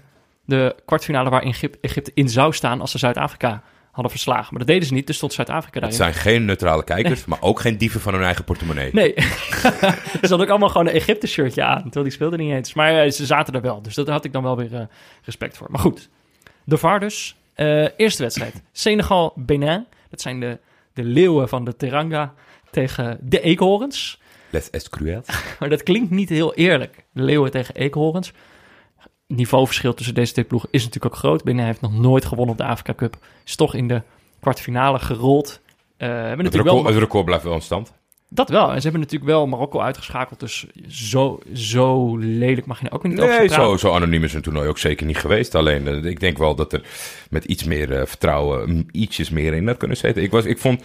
de kwartfinale waar Egypte, Egypte in zou staan als ze Zuid-Afrika hadden verslagen. Maar dat deden ze niet, dus stond Zuid-Afrika Het daarin. zijn geen neutrale kijkers, maar ook geen dieven van hun eigen portemonnee. Nee, ze hadden ook allemaal gewoon een Egypte-shirtje aan, terwijl die speelde niet eens. Maar eh, ze zaten er wel, dus daar had ik dan wel weer eh, respect voor. Maar goed, de VAR dus. Eh, eerste wedstrijd, Senegal-Benin. Dat zijn de, de leeuwen van de Teranga tegen de eekhoorns. Les Escruels. Maar dat klinkt niet heel eerlijk. De leeuwen tegen eekhoorns. Niveauverschil tussen deze twee ploegen is natuurlijk ook groot. Benin heeft nog nooit gewonnen op de Afrika Cup. Is toch in de kwartfinale gerold. Eh hebben Het natuurlijk record, wel het record blijft wel in stand. dat wel. En ze hebben natuurlijk wel Marokko uitgeschakeld. Dus zo, zo lelijk mag je er ook niet over Nee, praten. zo, zo anoniem is een toernooi ook zeker niet geweest. Alleen, eh, ik denk wel dat er met iets meer eh, vertrouwen mm, ietsjes meer in had kunnen zitten. Ik, was, ik vond...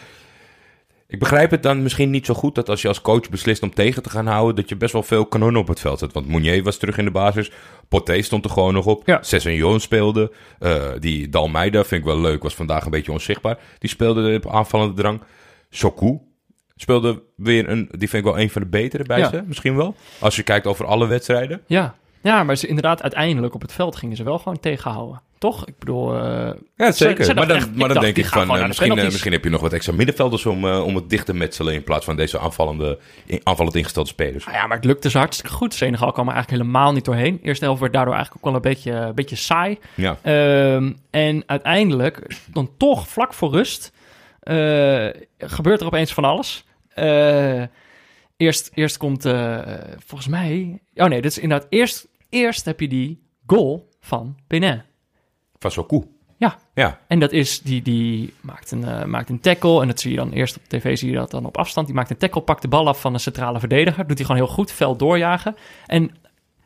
Ik begrijp het dan misschien niet zo goed dat als je als coach beslist om tegen te gaan houden, dat je best wel veel kanonnen op het veld zet. Want Mounier was terug in de basis. Poté stond er gewoon nog op. Ja. Sessignon speelde. Eh, die Dalmeida vind ik wel leuk, was vandaag een beetje onzichtbaar. Die speelde op aanvallende drang. Sokou speelde weer een, die vind ik wel een van de betere bij Ja. ze, misschien wel. Als je kijkt over alle wedstrijden. Ja. Ja, maar ze inderdaad uiteindelijk op het veld gingen ze wel gewoon tegenhouden. Toch? Ik bedoel... eh, Ja, Ze- zeker. ze maar dan, echt- maar dan dacht, denk ik van, eh, misschien, eh, misschien heb je nog wat extra middenvelders om, om het dicht te metselen in plaats van deze aanvallende, in- aanvallend ingestelde spelers. Nou ja, maar het lukte ze hartstikke goed. Senegal kwam er eigenlijk helemaal niet doorheen. Eerste helft werd daardoor eigenlijk ook wel een beetje, een beetje saai. Ja. Ehm, en uiteindelijk, dan toch vlak voor rust, gebeurt er opeens van alles. Eh, eerst, eerst komt, volgens mij... Oh nee, dit is inderdaad... Eerst, eerst heb je die goal van Benin. Van Sokou. Ja, Ja. en dat is, die, die maakt, een, eh, maakt een tackle. En dat zie je dan eerst op tv, zie je dat dan op afstand. Die maakt een tackle, pakt de bal af van een centrale verdediger. Doet hij gewoon heel goed, fel doorjagen. En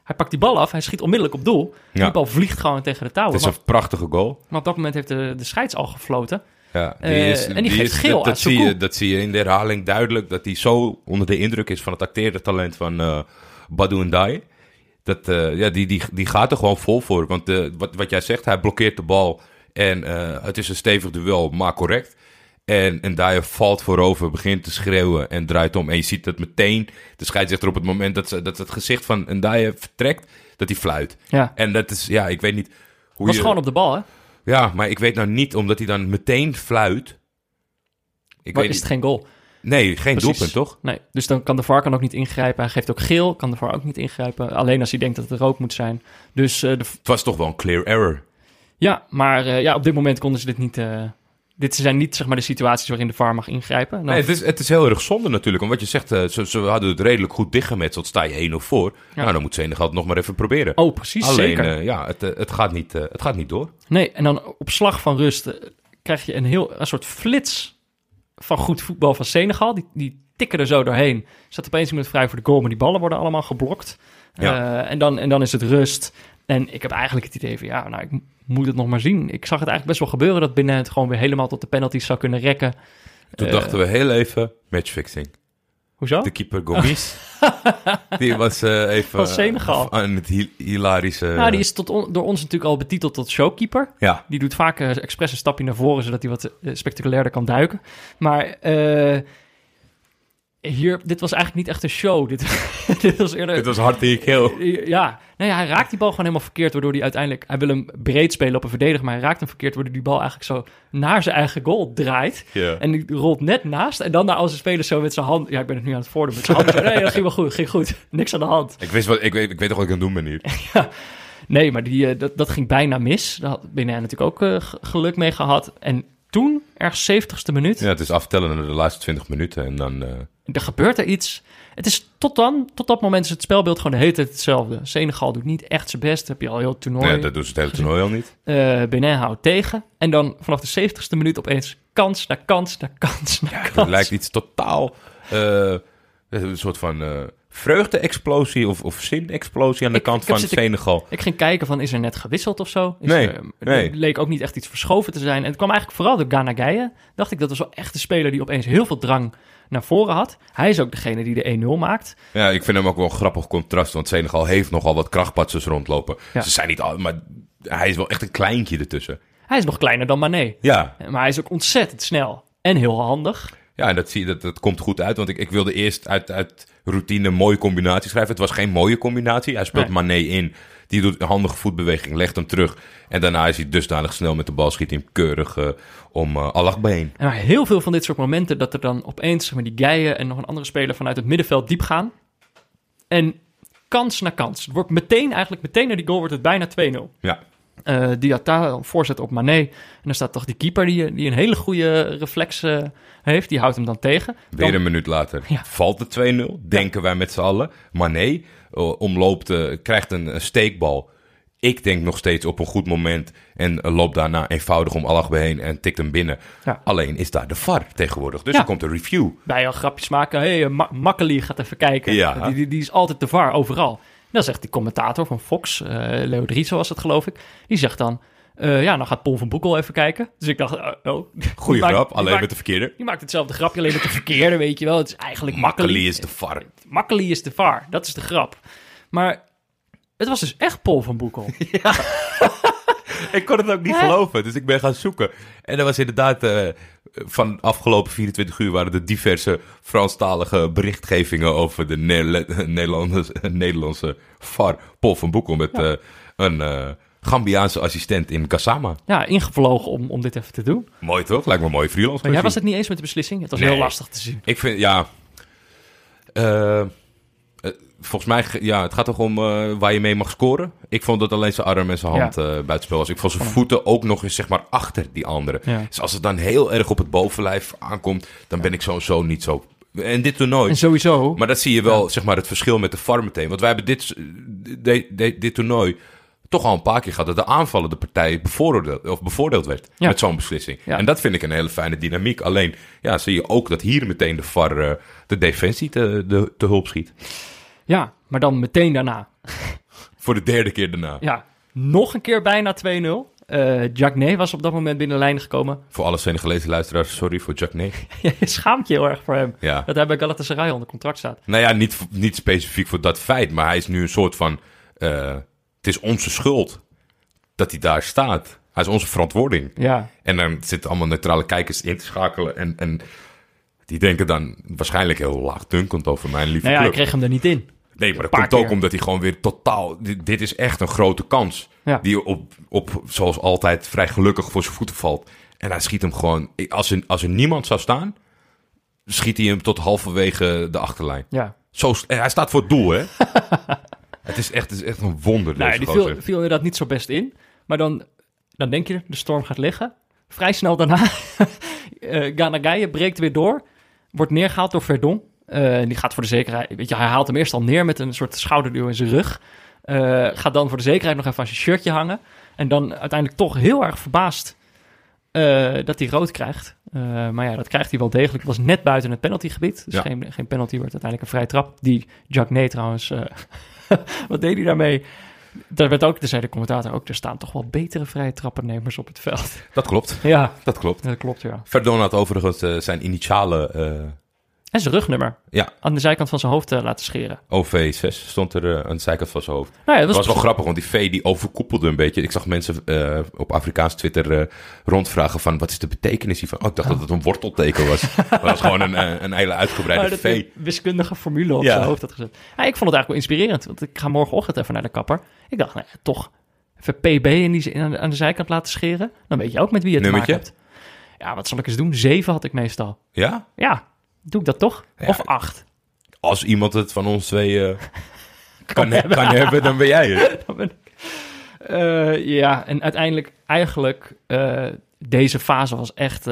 hij pakt die bal af, hij schiet onmiddellijk op doel. Ja. Die bal vliegt gewoon tegen de touwen. Het is Maar, een prachtige goal. maar op dat moment heeft de, de scheids al gefloten. Ja, Eh, en die geeft geel dat, aan dat, zie je, dat zie je in de herhaling duidelijk. Dat hij zo onder de indruk is van het acteertalent van eh Badou Ndiaye. Dat, eh, ja, die, die, die gaat er gewoon vol voor. Want eh, wat, wat jij zegt, hij blokkeert de bal. En eh, het is een stevig duel, maar correct. En, en Ndiaye valt voorover, begint te schreeuwen en draait om. En je ziet dat meteen de scheidsrechter op het moment dat, ze, dat het gezicht van Ndiaye vertrekt, dat hij fluit. Ja, En dat is, ja, ik weet niet hoe was je... gewoon op de bal, hè? Ja, maar ik weet nou niet, omdat hij dan meteen fluit. Ik Maar weet is het geen goal? Nee, geen Precies. doelpunt, toch? Nee, dus dan kan de VAR kan ook niet ingrijpen. Hij geeft ook geel, kan de VAR ook niet ingrijpen. Alleen als hij denkt dat het rook moet zijn. Dus eh, de, Het was toch wel een clear error. ja, maar eh, ja, op dit moment konden ze dit niet... eh, dit zijn niet zeg maar, de situaties waarin de VAR mag ingrijpen. Dan, Nee, het is, het is heel erg zonde natuurlijk. Want wat je zegt, ze, ze hadden het redelijk goed dichtgemetseld. Sta je 1-0 voor. Ja. Nou, dan moet Senegal het nog maar even proberen. Oh, precies, Alleen, zeker. ja, het, het, gaat niet, het gaat niet door. Nee, en dan op slag van rust krijg je een heel een soort flits van goed voetbal van Senegal. Die, die tikken er zo doorheen. Zat opeens iemand vrij voor de goal, maar die ballen worden allemaal geblokt. Ja. Eh, en, dan, en dan is het rust. En ik heb eigenlijk het idee van, ja, nou, ik moet het nog maar zien. Ik zag het eigenlijk best wel gebeuren dat binnen het gewoon weer helemaal tot de penalties zou kunnen rekken. Toen Eh, dachten we heel even matchfixing. Hoezo? De keeper Gomis, die was eh, even Van Senegal. eh, aan het hi- hilarische... Nou, die is tot on- door ons natuurlijk al betiteld tot showkeeper. Ja, Die doet vaak eh, expres een stapje naar voren, zodat hij wat eh, spectaculairder kan duiken. Maar eh, hier, dit was eigenlijk niet echt een show. Dit, dit was eerder... het was hard je keel. Ja, nee, hij raakt die bal gewoon helemaal verkeerd, waardoor hij uiteindelijk... Hij wil hem breed spelen op een verdediger, maar hij raakt hem verkeerd, waardoor die bal eigenlijk zo naar zijn eigen goal draait. Ja. En die rolt net naast. En dan naar als een speler zo met zijn hand... Ja, ik ben het nu aan het voordoen. Met zijn hand. zo, nee, dat ging wel goed, ging goed. Niks aan de hand. Ik, wist wat, ik, weet, ik weet toch wat ik aan het doen ben hier. Nee, maar die, eh, dat, dat ging bijna mis. Daar had Benin natuurlijk ook eh, geluk mee gehad. En toen, ergens 70ste minuut, Ja, het is aftellen naar de laatste 20 minuten en dan... eh, er gebeurt er iets. Het is tot dan, tot dat moment is het spelbeeld gewoon de hele tijd hetzelfde. Senegal doet niet echt zijn best. heb je al heel het toernooi. nee, dat doen ze het hele toernooi al niet. Eh, Benin houdt tegen. En dan vanaf de 70ste minuut opeens kans naar kans naar kans naar Het kans. lijkt iets totaal... eh, een soort van vreugde-explosie of, of zin-explosie aan de Ik- kant ik van zitten- Senegal. Ik ging kijken van, is er net gewisseld of zo? Is Nee, er- nee. Het leek ook niet echt iets verschoven te zijn. En het kwam eigenlijk vooral door Ghana Gueye. Dacht ik, dat was wel echt een speler die opeens heel veel drang naar voren had. Hij is ook degene die de 1-0 maakt. Ja, ik vind hem ook wel een grappig contrast, want Senegal heeft nogal wat krachtpatsers rondlopen. Ja. Ze zijn niet al, maar hij is wel echt een kleintje ertussen. Hij is nog kleiner dan Mané. Ja, Maar hij is ook ontzettend snel. En heel handig. ja en dat, zie je, dat, dat komt goed uit, want ik, ik wilde eerst uit, uit routine mooie combinatie schrijven. Het was geen mooie combinatie. Hij speelt Nee. Mané in, die doet een handige voetbeweging, legt hem terug. En daarna is hij dusdanig snel met de bal, schiet hij hem keurig eh, om uh, Alakba heen. En maar heel veel van dit soort momenten dat er dan opeens zeg maar, die Gueye en nog een andere speler vanuit het middenveld diep gaan. En kans na kans. Het wordt meteen, eigenlijk meteen naar die goal wordt het bijna 2-0. Ja, eh Diatta, een voorzet op Mané. En dan staat toch die keeper die, die een hele goede reflex eh, heeft. Die houdt hem dan tegen. weer Dan- een minuut later Ja. valt het 2-0, denken wij met z'n allen. Mané eh, omloopt, eh, krijgt een, een steekbal. Ik denk nog steeds op een goed moment en eh, loopt daarna eenvoudig om Alagbe heen en tikt hem binnen. Ja. Alleen is daar de VAR tegenwoordig, dus er komt een review. Bij al grapjes maken. Hé, hey, Ma Makkeli gaat even kijken. Die, die is altijd de VAR, overal. Dan zegt die commentator van Fox, eh Leo Drieso was het geloof ik. Die zegt dan, eh, ja, nou gaat Paul van Boekel even kijken. Dus ik dacht, oh, oh. Goeie maakt- grap, alleen maakt- met de verkeerde. Die maakt hetzelfde grapje, alleen met de verkeerde, weet je wel. Het is eigenlijk Makkeli. Makkeli is de VAR. Makkeli is de VAR, dat is de grap. Maar het was dus echt Paul van Boekel. Ik kon het ook niet Hè? geloven, dus ik ben gaan zoeken. En er was inderdaad, eh, van de afgelopen 24 uur waren er diverse Franstalige berichtgevingen over de Nederla- Nederlandse, Nederlandse VAR, Paul van Boekel, met eh, een eh, Gambiaanse assistent in Gassama. Ja, ingevlogen om, om dit even te doen. Mooi toch? Lijkt me een mooie freelance. Maar jij was het niet eens met de beslissing? Het was Nee. heel lastig te zien. Ik vind, ja... eh, volgens mij, ja, het gaat toch om eh, waar je mee mag scoren. Ik vond dat alleen zijn arm en zijn hand eh buitenspel was. Ik vond zijn voeten ook nog eens, zeg maar, achter die andere. Ja. Dus als het dan heel erg op het bovenlijf aankomt, dan ben ik sowieso niet zo... En dit toernooi... En sowieso, Maar dat zie je wel, zeg maar, het verschil met de VAR meteen. Want wij hebben dit, de- de- dit toernooi toch al een paar keer gehad... dat de aanvallende partij bevoordeeld, of bevoordeeld werd Ja. met zo'n beslissing. Ja. En dat vind ik een hele fijne dynamiek. Alleen ja, zie je ook dat hier meteen de VAR eh, de defensie te, de, te hulp schiet. ja, maar dan meteen daarna. Voor de derde keer daarna. Ja, nog een keer bijna 2-0. Eh Jacques was op dat moment binnen de lijn gekomen. Voor alle Senegalese luisteraars, sorry voor Jack Nee. je schaamt je heel erg voor hem. Ja. Dat hij bij Galatasaray onder contract staat. Nou ja, niet, niet specifiek voor dat feit, maar hij is nu een soort van... eh, het is onze schuld dat hij daar staat. Hij is onze verantwoording. Ja, En dan zitten allemaal neutrale kijkers in te schakelen en... en die denken dan waarschijnlijk heel laagdunkend over mijn lieve nou ja, ik kreeg hem er niet in. Nee, maar dat komt ook keer. omdat hij gewoon weer totaal... Dit, dit is echt een grote kans. Ja. Die op, op, zoals altijd, vrij gelukkig voor zijn voeten valt. En hij schiet hem gewoon... Als er, als er niemand zou staan, schiet hij hem tot halverwege de achterlijn. Ja. Zo, hij staat voor het doel, hè? het, is echt, het is echt een wonder, Nou, die viel, viel inderdaad niet zo best in. Maar dan, dan denk je, de storm gaat liggen. Vrij snel daarna, eh Ganagaye breekt weer door. Wordt neergehaald door Verdon. Eh, die gaat voor de zekerheid, weet je, hij haalt hem eerst al neer met een soort schouderduw in zijn rug. Eh, gaat dan voor de zekerheid nog even aan zijn shirtje hangen. En dan uiteindelijk toch heel erg verbaasd dat hij rood krijgt. Maar ja, dat krijgt hij wel degelijk. Het was net buiten het penaltygebied. Dus Ja. geen, geen penalty wordt uiteindelijk een vrije trap. Die Jack Nee trouwens, wat deed hij daarmee? Daar werd ook, daar zei de commentator ook, er staan toch wel betere vrije trappennemers op het veld. Dat klopt, Ja, dat klopt. dat klopt, ja. Verdon had overigens eh, zijn initiale eh, En zijn rugnummer ja, aan de zijkant van zijn hoofd eh, laten scheren. OV6 stond er eh, aan de zijkant van zijn hoofd. Nou ja, dat Dat was, wel grappig, want die V die overkoepelde een beetje. Ik zag mensen eh, op Afrikaans Twitter rondvragen van... wat is de betekenis hiervan? Oh, ik dacht dat het een wortelteken was. dat was gewoon een, een hele uitgebreide Oh, V. wiskundige formule op Ja. zijn hoofd had gezet. Ja, ik vond het eigenlijk wel inspirerend, want ik ga morgenochtend even naar de kapper. Ik dacht, nou toch even PB in die, aan, de, aan de zijkant laten scheren. Dan weet je ook met wie je het te maken Nummertje? hebt. Ja, wat zal ik eens doen? Zeven had ik meestal. Ja? Ja, doe ik dat toch? Ja. Of acht. Als iemand het van ons twee eh, kan, kan hebben, dan ben jij het. Dan ben ik- Eh, ja, en uiteindelijk, eigenlijk, eh, deze fase was echt.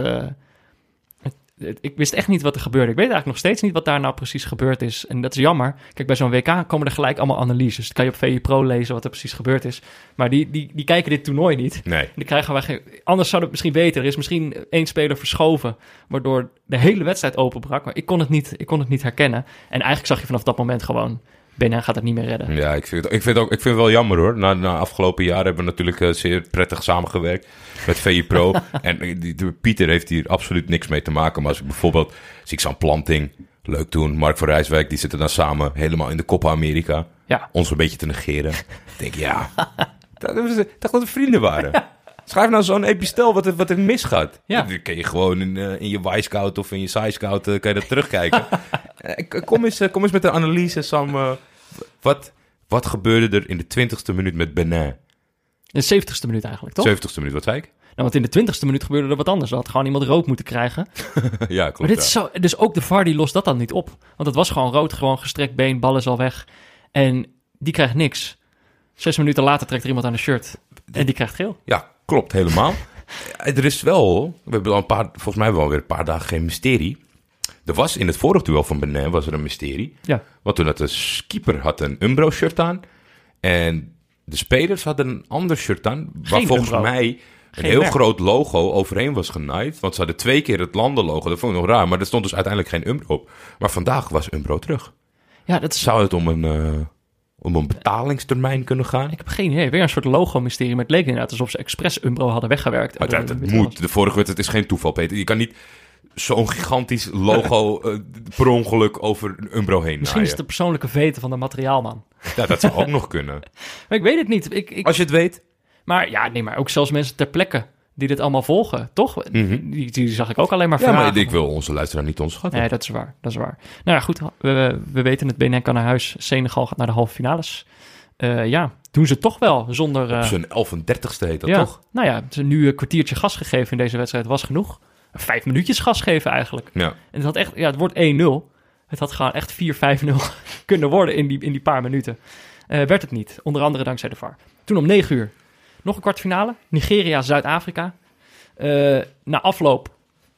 Ik wist echt niet wat er gebeurde. Ik weet eigenlijk nog steeds niet wat daar nou precies gebeurd is. En dat is jammer. Kijk, bij zo'n WK komen er gelijk allemaal analyses. Dan kan je op VE Pro lezen wat er precies gebeurd is. Maar die, die, die kijken dit toernooi niet. Nee. En die krijgen wij geen... Anders zou het misschien weten. Er is misschien één speler verschoven, waardoor de hele wedstrijd openbrak. Maar ik kon het niet, ik kon het niet herkennen. En eigenlijk zag je vanaf dat moment gewoon... Benin gaat het niet meer redden. Ja, ik vind, het, ik, vind het ook, ik vind het wel jammer hoor. Na, na afgelopen jaar hebben we natuurlijk eh, zeer prettig samengewerkt met VI Pro. en die, die- Pieter heeft hier absoluut niks mee te maken. Maar als ik bijvoorbeeld zie ik zo'n planting, leuk doen. Mark van Rijswijk, die zitten dan samen helemaal in de Copa America. Ja. Ons een beetje te negeren. Ik denk ja, dat, dacht dat we vrienden waren. Schrijf nou zo'n epistel wat er, wat er misgaat. Ja. Dan kun je gewoon in, eh, in je Y-Scout of in je Sci-Scout eh, kan je dat terugkijken. Eh, kom, eens, kom eens met een analyse, Sam. eh, wat, wat gebeurde er in de twintigste minuut met Benin? In de 70ste minuut eigenlijk, toch? Zeventigste minuut, wat zei ik? Nou, want in de twintigste minuut gebeurde er wat anders. Er had gewoon iemand rood moeten krijgen. ja, klopt. Maar dit ja. is zo, dus ook de VAR die lost dat dan niet op. Want het was gewoon rood, gewoon gestrekt been, bal is al weg. En die krijgt niks. Zes minuten later trekt er iemand aan de shirt. En die krijgt geel. Ja, klopt, helemaal. Eh, er is wel, we hebben al een paar, volgens mij wel weer een paar dagen geen mysterie. Er was in het vorige duel van Benin was er een mysterie. Ja. Want toen had de skipper had een Umbro-shirt aan. En de spelers hadden een ander shirt aan. Waar Geen volgens Umbro. mij een Geen heel merk. groot logo overheen was genaaid. Want ze hadden twee keer het landenlogo. Dat vond ik nog raar. Maar er stond dus uiteindelijk geen Umbro op. Maar vandaag was Umbro terug. Ja, dat is... Zou het om een, eh, om een betalingstermijn kunnen gaan? Ik heb geen idee. Weer een soort logo-mysterie. Maar het leek inderdaad alsof ze expres Umbro hadden weggewerkt. Maar dat, dat de- moet. De vorige wedstrijd is geen toeval, Peter. Je kan niet zo'n gigantisch logo eh, per ongeluk over Umbro heen Misschien is het de persoonlijke veten van de materiaalman. Ja, dat zou ook nog kunnen. Maar ik weet het niet. Ik, ik, Als je het weet. Maar ja, nee, maar ook zelfs mensen ter plekke die dit allemaal volgen, toch? Mhm. die, die zag ik ook alleen maar Ja, vragen. maar ik wil onze luisteraar niet onderschatten. Nee, dat is waar. Dat is waar. Nou ja, goed. We, we weten het. Benin kan naar huis. Senegal gaat naar de halve finales. Eh, ja, doen ze toch wel zonder... eh, Op zijn 1130ste heet dat ja. toch? Nou ja, ze nu een kwartiertje gas gegeven in deze wedstrijd was genoeg. Vijf minuutjes gas geven eigenlijk. Ja. En het had echt... Ja, het wordt 1-0. Het had gewoon echt 4-5-0 kunnen worden in die, in die paar minuten. Eh, werd het niet. Onder andere dankzij de VAR. Toen om 9 uur. Nog een kwartfinale. Nigeria, Zuid-Afrika. Eh, na afloop,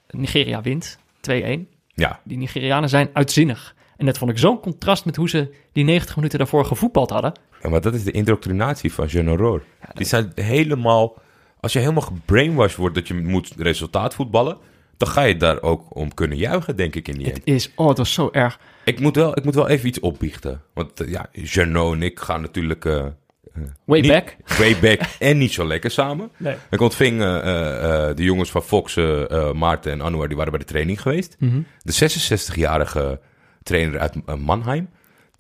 Nigeria wint 2-1. Ja. Die Nigerianen zijn uitzinnig. En dat vond ik zo'n contrast met hoe ze die 90 minuten daarvoor gevoetbald hadden. Ja, maar dat is de indoctrinatie van Jean Aurore. Die zijn helemaal... Als je helemaal gebrainwashed wordt dat je moet resultaat voetballen... dan ga je daar ook om kunnen juichen, denk ik, in die. Het is, oh, het was zo erg. Ik moet wel, ik moet wel even iets opbiechten. Want eh, ja, Jeannot en ik gaan natuurlijk eh, Way niet- back. way back en niet zo lekker samen. Nee. Ik ontving eh, eh, de jongens van Fox, Maarten en Anouar, die waren bij de training geweest. Mhm. De 66-jarige trainer uit Mannheim,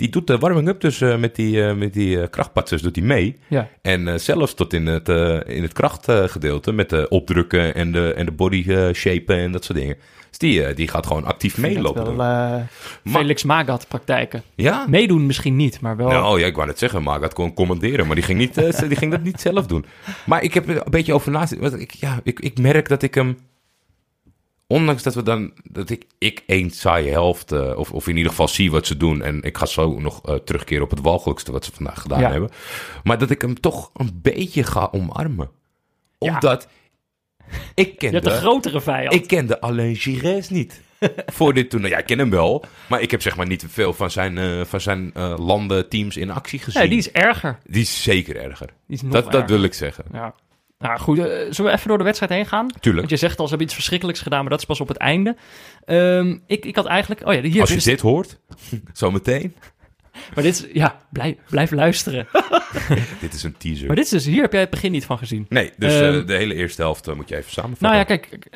die doet de warming-up dus eh, met die, eh, met die eh, krachtpatsers, doet hij mee. Ja. En zelfs tot in het, in het krachtgedeelte met de opdrukken en de, en de body shapen en dat soort dingen. Dus die, die gaat gewoon actief meelopen. Wel, Felix Magath praktijken. ja? Meedoen misschien niet, maar wel... Nou ja, ik wou net zeggen, had kon commanderen, maar die ging, niet, die ging dat niet zelf doen. Maar ik heb er een beetje over naast. want Ik, ja, ik, ik merk dat ik hem, ondanks dat we dan, dat ik, ik één saaie helft, eh, of, of in ieder geval zie wat ze doen. En ik ga zo nog eh, terugkeren op het walgelijkste wat ze vandaag gedaan Ja. hebben. Maar dat ik hem toch een beetje ga omarmen. Ja. Omdat ik je kende, hebt een grotere vijand. ik kende alleen Gires niet. Voor dit toernooi. Ja, ik ken hem wel. Maar ik heb zeg maar niet veel van zijn, eh, van zijn eh, landen, teams in actie gezien. Nee, die is erger. Die is zeker erger. Is Dat, dat erger. wil ik zeggen. Ja. Nou goed, eh, zullen we even door de wedstrijd heen gaan? Tuurlijk. Want je zegt al, ze hebben iets verschrikkelijks gedaan, maar dat is pas op het einde. Ehm, ik, ik had eigenlijk... Oh ja, hier Als je dit hoort, zometeen. Maar dit is... Ja, blijf, blijf luisteren. Dit is een teaser. maar dit is dus... Hier heb jij het begin niet van gezien. Nee, dus eh, Ehm, de hele eerste helft eh, moet je even samenvatten. Nou ja, kijk,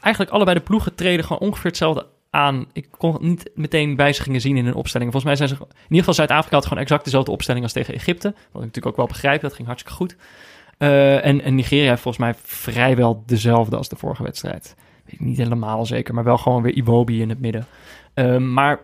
eigenlijk allebei de ploegen treden gewoon ongeveer hetzelfde aan. Ik kon niet meteen wijzigingen zien in hun opstelling. Volgens mij zijn ze... In ieder geval Zuid-Afrika had gewoon exact dezelfde opstelling als tegen Egypte. Wat ik natuurlijk ook wel begrijp, dat ging hartstikke goed. Eh, en, en Nigeria heeft volgens mij vrijwel dezelfde als de vorige wedstrijd. Weet ik niet helemaal zeker, maar wel gewoon weer Iwobi in het midden. Eh, maar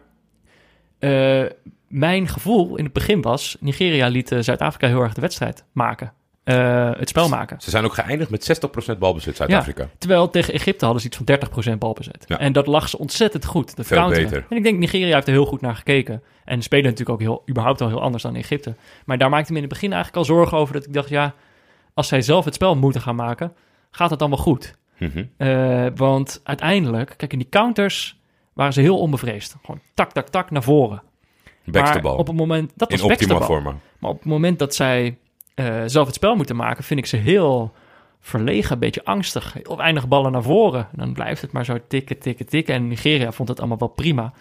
eh, mijn gevoel in het begin was... Nigeria liet Zuid-Afrika heel erg de wedstrijd maken. Het spel maken. Ze zijn ook geëindigd met 60% balbezit Zuid-Afrika. Terwijl tegen Egypte hadden ze iets van 30% balbezit. Ja. En dat lag ze ontzettend goed. Dat Veel beter. En ik denk Nigeria heeft er heel goed naar gekeken. En spelen natuurlijk ook heel, überhaupt al heel anders dan Egypte. Maar daar maakte ik me in het begin eigenlijk al zorgen over. Dat ik dacht, ja, als zij zelf het spel moeten gaan maken, gaat het dan wel goed. Mhm. Eh, want uiteindelijk, kijk, in die counters waren ze heel onbevreesd. Gewoon tak, tak, tak naar voren. Maar bal. op het moment, dat was In optima forma. Maar op het moment dat zij eh, zelf het spel moeten maken, vind ik ze heel verlegen, een beetje angstig. Heel weinig ballen naar voren. En dan blijft het maar zo tikken, tikken, tikken. En Nigeria vond het allemaal wel prima.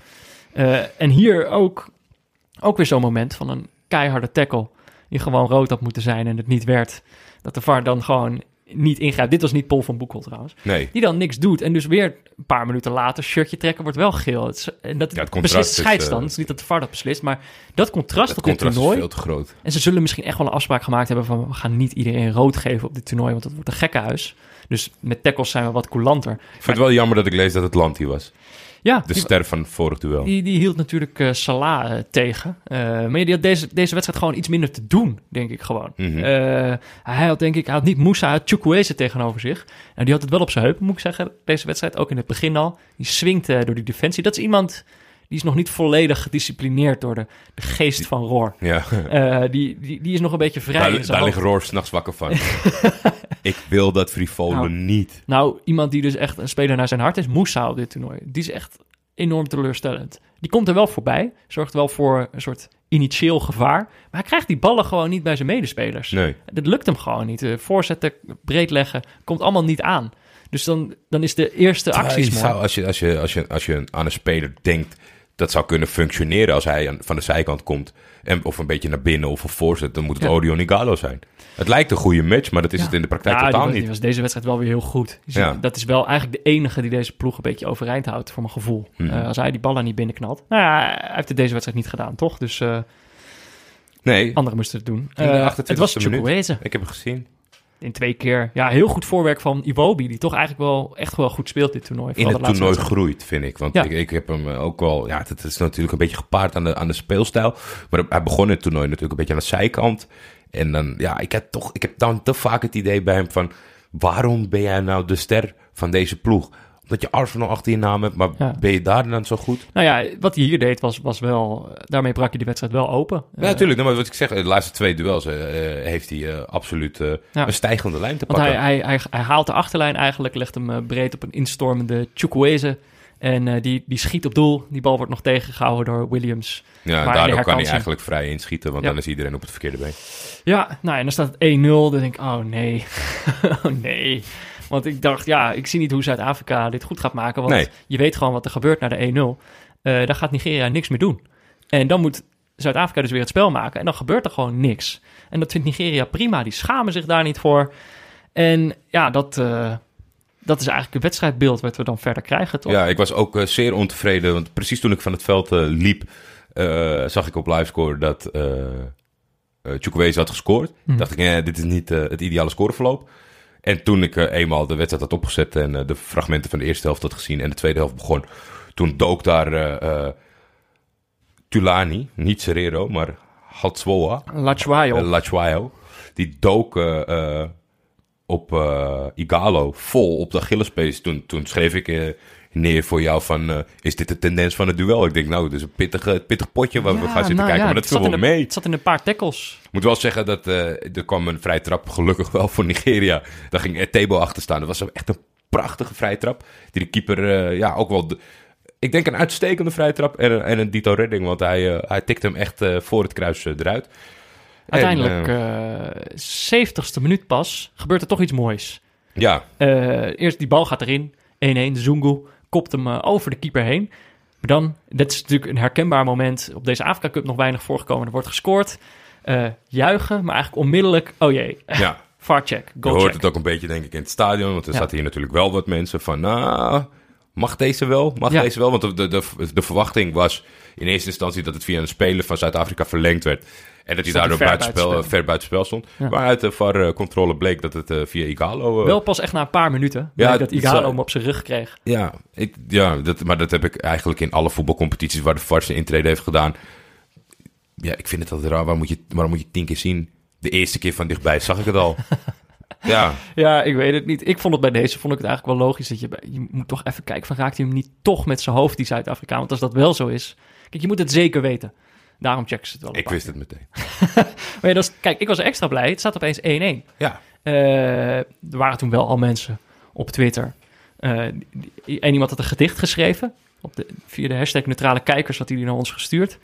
Eh, en hier ook, ook weer zo'n moment van een keiharde tackle. Die gewoon rood had moeten zijn en het niet werd. Dat de VAR dan gewoon niet ingrijpt. Dit was niet Paul van Boekel trouwens. Nee, Die dan niks doet. En dus weer een paar minuten later, shirtje trekken wordt wel geel. Het is, en dat Ja, het contrast beslist de scheidsstand. eh, Het is niet dat de VAR dat beslist. Maar dat contrast dat op dit contrast is toernooi... veel te groot. En ze zullen misschien echt wel een afspraak gemaakt hebben van... we gaan niet iedereen rood geven op dit toernooi, want dat wordt een gekkenhuis. Dus met tackles zijn we wat coulanter. Ik vind het wel jammer dat ik lees dat het land hier was. Ja, De ster van vorig duel. die, die hield natuurlijk eh, Salah eh, tegen. Eh, maar die had deze, deze wedstrijd gewoon iets minder te doen, denk ik gewoon. Mhm. Hij had denk ik, hij had niet Moussa, hij had Chukwueze tegenover zich. Nou, die had het wel op zijn heupen, moet ik zeggen, deze wedstrijd. Ook in het begin al. Die swingt door die defensie. Dat is iemand... Die is nog niet volledig gedisciplineerd door de, de geest van Roor. Ja, die, die, die is nog een beetje vrij daar, daar ligt Roor s'nachts wakker van. ik wil dat frivolen Nou. niet. Nou, iemand die dus echt een speler naar zijn hart is, Moussa op dit toernooi. Die is echt enorm teleurstellend. Die komt er wel voorbij, zorgt wel voor een soort initieel gevaar. Maar hij krijgt die ballen gewoon niet bij zijn medespelers. Nee. Dat lukt hem gewoon niet. Eh, voorzetten, breed leggen, komt allemaal niet aan. Dus dan, dan is de eerste actie zou, als, je, als, je, als, je, als je aan een speler denkt dat zou kunnen functioneren als hij van de zijkant komt. En, of een beetje naar binnen of een voorzet, dan moet het Ja. Igalo zijn. Het lijkt een goede match, maar dat is Ja. het in de praktijk Ja, totaal die niet. was deze wedstrijd wel weer heel goed. Ja. Dat is wel eigenlijk de enige die deze ploeg een beetje overeind houdt, voor mijn gevoel. Mhm. Eh, als hij die ballen niet binnenknalt. Nou ja, hij heeft het deze wedstrijd niet gedaan, toch? Dus eh, Nee, anderen moesten het doen. In de 28e het was. Chukwueze. ik heb hem gezien. In twee keer. Ja, heel goed voorwerk van Iwobi, die toch eigenlijk wel echt wel goed speelt dit toernooi. In het toernooi wedstrijd. groeit, vind ik. Want Ja. ik, ik heb hem eh, ook wel... Ja, het is natuurlijk een beetje gepaard aan de, aan de speelstijl. Maar hij begon het toernooi natuurlijk een beetje aan de zijkant. En dan, ja, ik heb toch... Ik heb dan te vaak het idee bij hem van... Waarom ben jij nou de ster van deze ploeg? Omdat je Arsenal achter je naam hebt, maar Ja. ben je daar dan zo goed? Nou ja, wat hij hier deed was, was wel... Daarmee brak je die wedstrijd wel open. Ja, Eh, natuurlijk. maar wat ik zeg, de laatste twee duels eh, eh, heeft hij eh, absoluut eh, Ja. een stijgende lijn te Want pakken. hij, hij, hij, hij haalt de achterlijn eigenlijk, legt hem eh, breed op een instormende Chukwueze. En eh, die, die schiet op doel. Die bal wordt nog tegengehouden door Williams. ja, en maar daardoor de kan hij eigenlijk vrij inschieten, want dan is iedereen op het verkeerde been. Ja, nou en dan staat het 1-0. Dan denk ik, oh nee. oh nee. Want ik dacht, ja, ik zie niet hoe Zuid-Afrika dit goed gaat maken. Want Nee. je weet gewoon wat er gebeurt na de 1-0. Eh daar gaat Nigeria niks meer doen. En dan moet Zuid-Afrika dus weer het spel maken. En dan gebeurt er gewoon niks. En dat vindt Nigeria prima. Die schamen zich daar niet voor. En ja, dat, eh, dat is eigenlijk het wedstrijdbeeld wat we dan verder krijgen, toch? Ja, ik was ook eh, zeer ontevreden. Want precies toen ik van het veld eh, liep, eh, zag ik op livescore dat eh eh, Chukwueze had gescoord. Mhm. Dacht ik, nee, dit is niet eh, het ideale scoreverloop. En toen ik eh, eenmaal de wedstrijd had opgezet en eh, de fragmenten van de eerste helft had gezien en de tweede helft begon, toen dook daar eh, Tulani, niet Serrero, maar Hatswoa, Latswayo, die dook op Igalo vol op de Achillespees. Toen, toen schreef ik neer voor jou van, eh, is dit de tendens van het duel? Ik denk, nou, dit is een pittig, pittig potje waar we gaan zitten nou kijken, ja, maar dat het viel wel mee. Het zat in een paar tackles. Ik moet wel zeggen dat eh, er kwam een vrije trap, gelukkig wel voor Nigeria. Daar ging Etebo achter staan. Dat was echt een prachtige vrije trap. Die de keeper, eh, ja, ook wel... de- ik denk een uitstekende vrije trap en, een- en een Dito redding. Want hij, eh, hij tikte hem echt voor het kruis eruit. En, Uiteindelijk, eh 70ste minuut pas, gebeurt er toch iets moois. ja, eerst die bal gaat erin. 1-1, de Zungu kopt hem eh, over de keeper heen. Maar dan, dit is natuurlijk een herkenbaar moment. Op deze Afrika Cup nog weinig voorgekomen. Er wordt gescoord. Eh, juichen, maar eigenlijk onmiddellijk... Oh jee, ja. VAR check, Je hoort check. het ook een beetje denk ik in het stadion. Want er Ja. zaten hier natuurlijk wel wat mensen van... Nou, mag deze wel? Mag Ja. deze wel? Want de, de, de, verwachting was in eerste instantie... dat het via een speler van Zuid-Afrika verlengd werd. En dat hij daardoor ver buitenspel, buitenspel. ver buitenspel stond. Ja. Maar uit de VAR-controle bleek dat het eh, via Igalo... eh, Wel pas echt na een paar minuten. Ja, dat Igalo hem op zijn rug kreeg. Ja, ik, ja dat, maar dat heb ik eigenlijk in alle voetbalcompetities... waar de VAR zijn intrede heeft gedaan. Ja, ik vind het altijd raar. Waarom moet, je, waarom moet je tien keer zien? De eerste keer van dichtbij zag ik het al. ja, Ja, ik weet het niet. Ik vond het bij deze vond ik het eigenlijk wel logisch dat je, je moet toch even kijken van raakt hij hem niet toch met zijn hoofd die Zuid-Afrikaan? Want als dat wel zo is, kijk, je moet het zeker weten. Daarom checken ze het wel. ik wist keer. het meteen. Maar ja, dat is, kijk, ik was extra blij. Het staat opeens 1-1. Ja, Eh, er waren toen wel al mensen op Twitter. Eh, die- en iemand had een gedicht geschreven. Op de, via de hashtag neutrale kijkers had hij die naar ons gestuurd.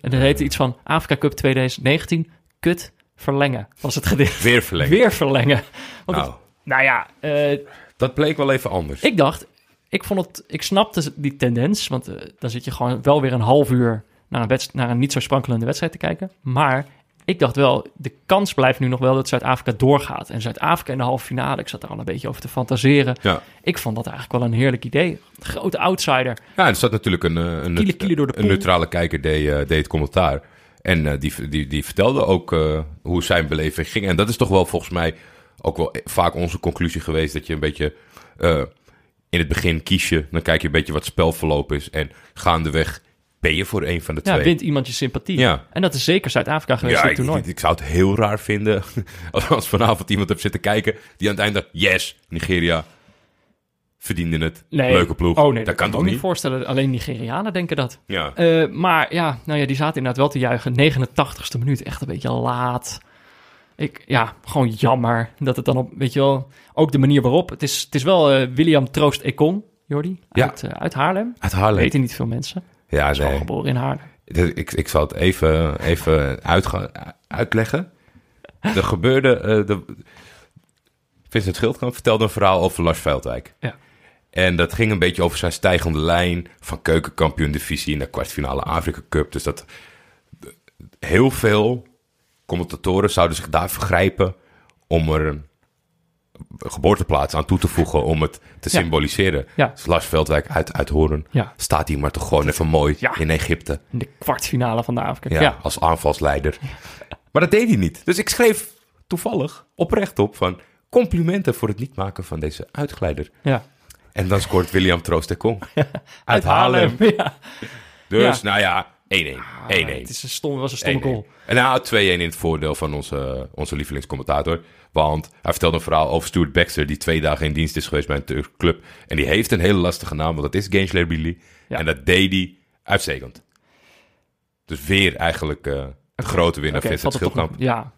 En dat heette iets van Afrika Cup 2019, kut verlengen, was het gedicht. weer verlengd. Weer verlengen. Want Nou, het- nou ja, eh, dat bleek wel even anders. ik dacht, ik vond het, ik snapte die tendens, want eh, dan zit je gewoon wel weer een half uur naar een, wedst- naar een niet zo sprankelende wedstrijd te kijken. Maar ik dacht wel, de kans blijft nu nog wel dat Zuid-Afrika doorgaat. En Zuid-Afrika in de halve finale, ik zat daar al een beetje over te fantaseren. Ja. Ik vond dat eigenlijk wel een heerlijk idee. Grote outsider. Ja, er zat natuurlijk een, eh, een, Kiele, kiele door de een neutrale kijker deed, deed het commentaar. En eh, die, die, die vertelde ook eh, hoe zijn beleving ging. En dat is toch wel volgens mij ook wel vaak onze conclusie geweest. Dat je een beetje eh, in het begin kies je. Dan kijk je een beetje wat spelverloop is. En gaandeweg ben je voor een van de Ja, twee. wint iemand je sympathie. Ja. En dat is zeker Zuid-Afrika geweest Ja, in ik, het toernooi. ik, ik zou het heel raar vinden als, vanavond iemand heeft zitten kijken die aan het einde yes, Nigeria verdiende het, Nee. leuke ploeg. Oh nee, dat kan ik toch me niet? voorstellen. Alleen Nigerianen denken dat. Ja. Eh, maar ja, nou ja, die zaten inderdaad wel te juichen. 89ste minuut, echt een beetje laat. Ik, ja, gewoon jammer dat het dan op, weet je wel, ook de manier waarop. Het is, het is wel eh, William Troost Ekong, Jordi, Ja. uit, eh, uit Haarlem. Uit Haarlem. Weten niet veel mensen. Ja, Is nee. geboren in Haarlem. Ik, ik zal het even, even uitleggen. Er gebeurde... de, Vincent Schildkamp vertelde een verhaal over Lars Veldwijk. Ja. En dat ging een beetje over zijn stijgende lijn... van keukenkampioen divisie naar kwartfinale Afrika Cup. Dus dat heel veel commentatoren zouden zich daar vergrijpen... om er een geboorteplaats aan toe te voegen... om het te Ja. symboliseren. Ja. Dus Lars Veldwijk uit, uit Hoorn Ja, staat hier maar toch gewoon even mooi in Egypte. in de kwartfinale van de Afrika. Ja, Ja, als aanvalsleider. Maar dat deed hij niet. Dus ik schreef toevallig oprecht op van... complimenten voor het niet maken van deze uitglijder. ja. En dan scoort William Troost de Kong. Uit, Uit Haarlem. Ja. Dus, nou ja, 1-1. 1-1. Ah, Het is een stom, was een stomme 1-1. goal. En nou, 2-1 in het voordeel van onze, onze lievelingscommentator. Want hij vertelde een verhaal over Stuart Baxter... die twee dagen in dienst is geweest bij een Turkse club. En die heeft een hele lastige naam, want dat is Gainsler Billy. Ja. En dat deed hij uitstekend. Dus weer eigenlijk eh de grote winnaar Vincent valt het nog- Ja.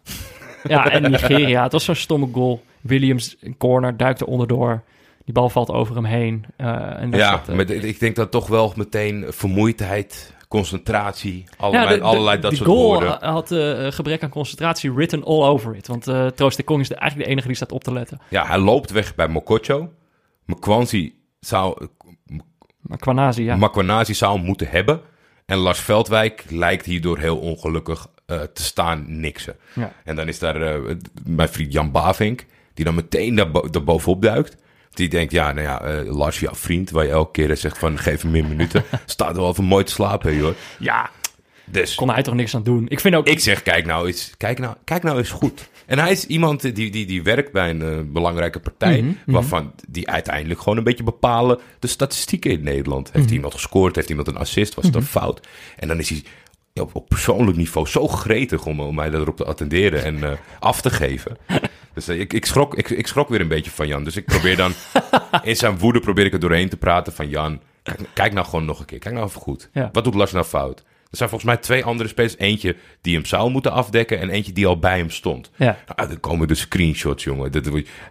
ja, en Nigeria. Het was zo'n stomme goal. Williams, een corner, duikt er onderdoor. Die bal valt over hem heen. eh, en Ja, eh, maar ik denk dat toch wel meteen vermoeidheid, concentratie, allerlei, Ja, de- de- allerlei dat soort goal woorden. had eh, gebrek aan concentratie written all over it. Want eh Troost de Kong is de, eigenlijk de enige die staat op te letten. Ja, hij loopt weg bij Mokocho. Mkwanzi zou, Maar Kwanazi, ja. Makwanasi zou moeten hebben. En Lars Veldwijk lijkt hierdoor heel ongelukkig te staan niksen. Ja. En dan is daar mijn vriend Jan Bavink, die dan meteen daar, bo- daar bovenop duikt. Die denkt, ja, nou ja, eh, Lars, jouw vriend, waar je elke keer zegt van geef hem meer minuten, staat er wel even mooi te slapen, hoor. Ja, Dus kon hij toch niks aan doen. Ik vind ook... ik zeg, kijk nou eens, kijk nou, kijk nou eens goed. En hij is iemand die, die, die werkt bij een eh, belangrijke partij, Mhm, waarvan die uiteindelijk gewoon een beetje bepalen de statistieken in Nederland. Mhm. Heeft iemand gescoord, heeft iemand een assist, was het een fout? En dan is hij op, op persoonlijk niveau zo gretig om, om mij daarop te attenderen en eh, af te geven. Dus eh, ik, ik, schrok, ik, ik schrok weer een beetje van Jan. Dus ik probeer dan, in zijn woede probeer ik er doorheen te praten van Jan, kijk, kijk nou gewoon nog een keer, kijk nou even goed. Ja. Wat doet Lars nou fout? Er zijn volgens mij twee andere spelers. Eentje die hem zou moeten afdekken en eentje die al bij hem stond. Ja. Nou, dan komen de screenshots, jongen.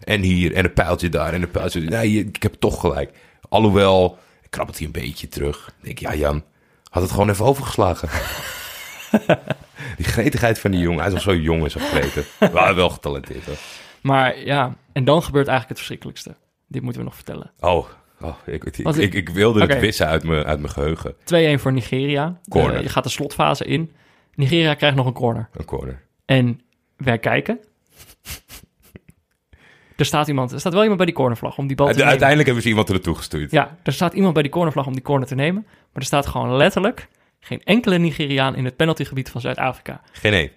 En hier, en een pijltje daar, en een pijltje... Nee, ik heb toch gelijk. Alhoewel, krabbelt hij een beetje terug. Ik denk, ja Jan, had het gewoon even overgeslagen. die gretigheid van die jongen. Hij is nog zo jong en zo gretig. Maar wel getalenteerd, hoor. Maar ja, en dan gebeurt eigenlijk het verschrikkelijkste. Dit moeten we nog vertellen. 2-1 Oh, oh ik, ik, Wat- ik, ik wilde het wissen uit mijn, uit mijn geheugen. voor Nigeria. Corner. Je gaat de slotfase in. Nigeria krijgt nog een corner. Een corner. En wij kijken. Er staat iemand, er staat wel iemand bij die cornervlag om die bal te nemen. Uiteindelijk hebben ze iemand er naartoe gestuurd. Ja, er staat iemand bij die cornervlag om die corner te nemen. Maar er staat gewoon letterlijk geen enkele Nigeriaan in het penaltygebied van Zuid-Afrika. Geen één.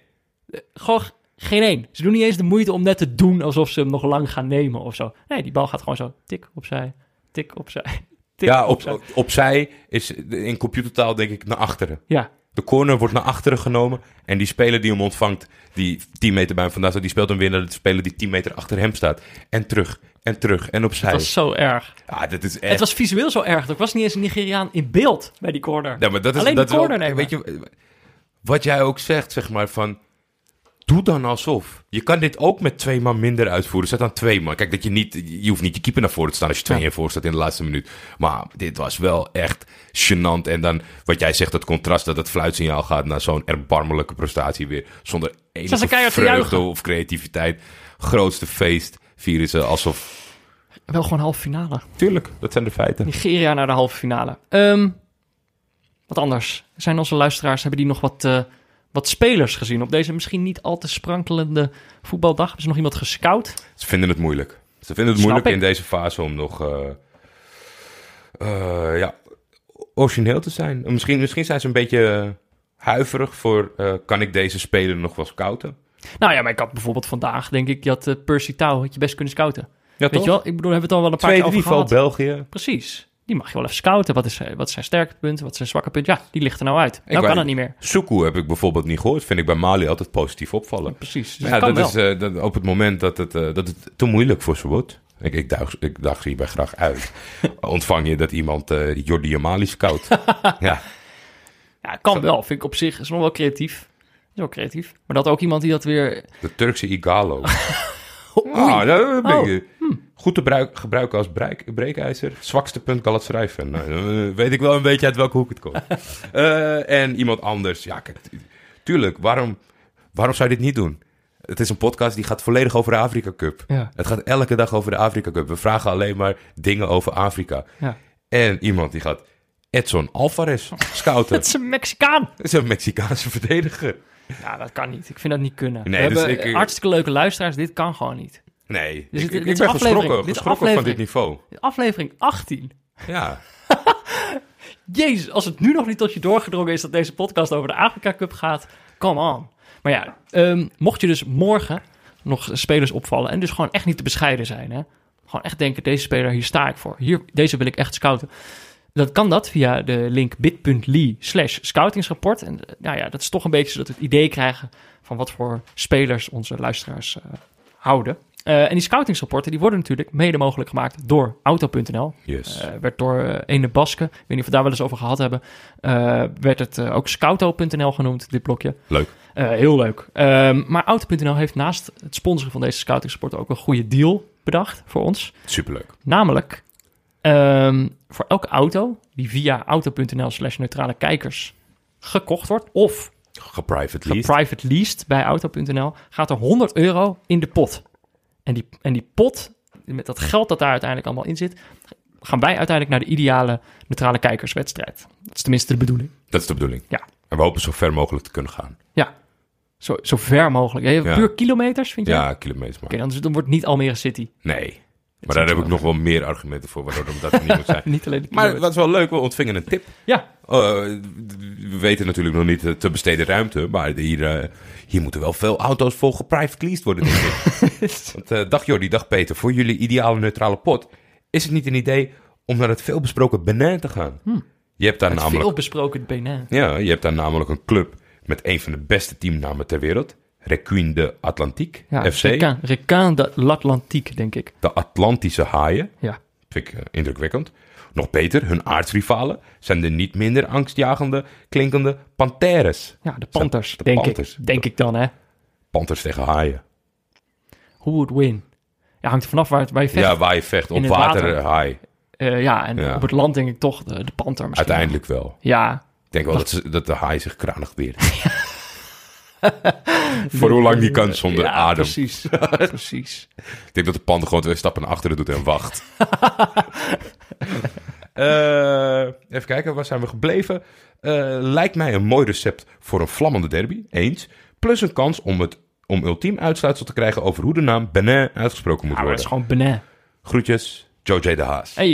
Gewoon geen één. Ze doen niet eens de moeite om net te doen alsof ze hem nog lang gaan nemen of zo. Nee, die bal gaat gewoon zo tik opzij, tik opzij, tik Ja, op, opzij. op, opzij is in computertaal denk ik naar achteren. Ja, De corner wordt naar achteren genomen. En die speler die hem ontvangt, die 10 meter bij hem vandaan staat, die speelt hem weer naar de speler die 10 meter achter hem staat. En terug, en terug, en opzij. dat was zo erg. Ja, dat is echt... Het was visueel zo erg. Er was niet eens een Nigeriaan in beeld bij die corner. Ja, maar dat is, Alleen dat de corner. Weet je, wat jij ook zegt, zeg maar, van... Doe dan alsof. Je kan dit ook met twee man minder uitvoeren. Zet dan twee man. Kijk, dat je niet... Je hoeft niet je keeper naar voren te staan als je twee Ja. in voor staat in de laatste minuut. Maar dit was wel echt gênant. En dan, wat jij zegt, dat contrast dat het fluitsignaal gaat naar zo'n erbarmelijke prestatie weer. Zonder enige vreugde of creativiteit. Grootste feest vieren ze alsof... Wel gewoon halve finale. Tuurlijk, dat zijn de feiten. Nigeria naar de halve finale. Ehm, wat anders. Zijn onze luisteraars, hebben die nog wat, eh, wat spelers gezien op deze misschien niet al te sprankelende voetbaldag? Hebben ze nog iemand gescout? Ze vinden het moeilijk. Ze vinden het Snap moeilijk ik. in deze fase om nog eh, eh, ja, origineel te zijn. Misschien, misschien zijn ze een beetje huiverig voor... eh, kan ik deze speler nog wel scouten? Nou ja, maar ik had bijvoorbeeld vandaag, denk ik, had eh, Percy Tau, had je best kunnen scouten. Ja, Weet je wel? Ik bedoel, we hebben het al wel een paar Tweede keer over niveau gehad. België. Precies. Die mag je wel even scouten. Wat, is, eh, wat zijn sterke punten? Wat zijn zwakke punten? Ja, die ligt er nou uit. Nou kan het niet meer. Suku heb ik bijvoorbeeld niet gehoord. Vind ik bij Mali altijd positief opvallen. Precies. Dus ja, dat kan dat wel. is eh, dat, op het moment dat het, eh, dat het te moeilijk voor ze wordt. Ik, ik, daag, ik daag ze hierbij graag uit. Ontvang je dat iemand eh Jordi Amali scout. ja, Ja, kan wel. Vind ik op zich. Is nog wel creatief. Is wel creatief. Maar dat ook iemand die dat weer... de Turkse Igalo. Ah, dat ben Oh, Goed te bruik- gebruiken als breek, breekijzer. Zwakste punt Galatasaray fan. Nou, dan weet ik wel een beetje uit welke hoek het komt. Eh, en iemand anders. Ja, kijk, tu- tuurlijk. Waarom, waarom zou je dit niet doen? Het is een podcast die gaat volledig over de Afrika Cup. Ja. Het gaat elke dag over de Afrika Cup. We vragen alleen maar dingen over Afrika. Ja. En iemand die gaat Edson Alvarez scouten. Het is een Mexicaan. Dat is een Mexicaanse verdediger. Ja, dat kan niet. Ik vind dat niet kunnen. Nee, We dus hebben ik- hartstikke leuke luisteraars. Dit kan gewoon niet. Nee, Dus ik, dit- ik, dit ik is ben geschrokken, geschrokken van dit niveau. Aflevering 18. Ja, Jezus, als het nu nog niet tot je doorgedrongen is dat deze podcast over de Afrika Cup gaat, come on. Maar ja, ehm, mocht je dus morgen nog spelers opvallen en dus gewoon echt niet te bescheiden zijn, hè? gewoon echt denken, deze speler, hier sta ik voor. Hier, deze wil ik echt scouten. Dan kan dat via de link bit.ly slash scoutingsrapport. En eh, nou ja, dat is toch een beetje zodat we het idee krijgen van wat voor spelers onze luisteraars eh, houden. Eh, en die scoutingsrapporten die worden natuurlijk mede mogelijk gemaakt door Auto.nl. yes. Eh, werd door eh, Ene Baske, ik weet niet of we daar wel eens over gehad hebben, werd het ook Scouto.nl genoemd, dit blokje. Leuk. Heel leuk. Ehm, maar Auto.nl heeft naast het sponsoren van deze scoutingsport ook een goede deal bedacht voor ons. Superleuk. Namelijk, ehm, voor elke auto die via auto.nl slash neutrale kijkers gekocht wordt, of Geprivate leased. geprivate leased bij auto.nl, gaat er 100 euro in de pot. En die, en die pot, met dat geld dat daar uiteindelijk allemaal in zit, gaan wij uiteindelijk naar de ideale neutrale kijkerswedstrijd. Dat is tenminste de bedoeling. Dat is de bedoeling. Ja. En we hopen zo ver mogelijk te kunnen gaan. Ja, zo, zo ver mogelijk. Ja, Ja. Puur kilometers, vind je? Ja, kilometers. Oké, dan, dan wordt het niet Almere City. Nee. Maar daar heb ik nog wel meer argumenten voor waarom dat er niet moet zijn. Niet alleen de Maar wat is wel leuk, we ontvingen een tip. Ja, Uh, we weten natuurlijk nog niet de te besteden ruimte, maar hier, eh, hier moeten wel veel auto's vol geprivate leased worden, denk ik. Want, eh, dag Jordi, dag Peter, voor jullie ideale neutrale pot is het niet een idee om naar het veelbesproken Benin te gaan? Je hebt daar het namelijk, veel besproken Benin. ja, je hebt daar namelijk een club met een van de beste teamnamen ter wereld, Requin de Atlantique, Ja, FC, Requin, Requin de l'Atlantique, denk ik. de Atlantische haaien. Ja. Vind ik eh, indrukwekkend. Nog beter, hun aardsrivalen zijn de niet minder angstjagende, klinkende Panthères. Ja, de Panthers, De denk Panthers. ik. Denk ik dan, hè. Panthers tegen haaien. Who would win? Ja, hangt er vanaf waar, waar je vecht. Ja, waar je vecht. Op water, water. eh, haai. Eh, ja, en Ja. op het land denk ik toch de, de Panther misschien. Uiteindelijk wel. Ja, Ik denk wel dat, ze, dat de haai zich kranig weert. Voor hoe lang die kan zonder ja, adem. precies. precies. Ik denk dat de panda gewoon twee stappen naar achteren doet en wacht. Eh, even kijken, waar zijn we gebleven? Eh, lijkt mij een mooi recept voor een vlammende derby. Eens. Plus een kans om, het, om ultiem uitsluitsel te krijgen over hoe de naam Benin uitgesproken moet Ja, worden. is gewoon Benin. Groetjes, Joe J. de Haas. hey,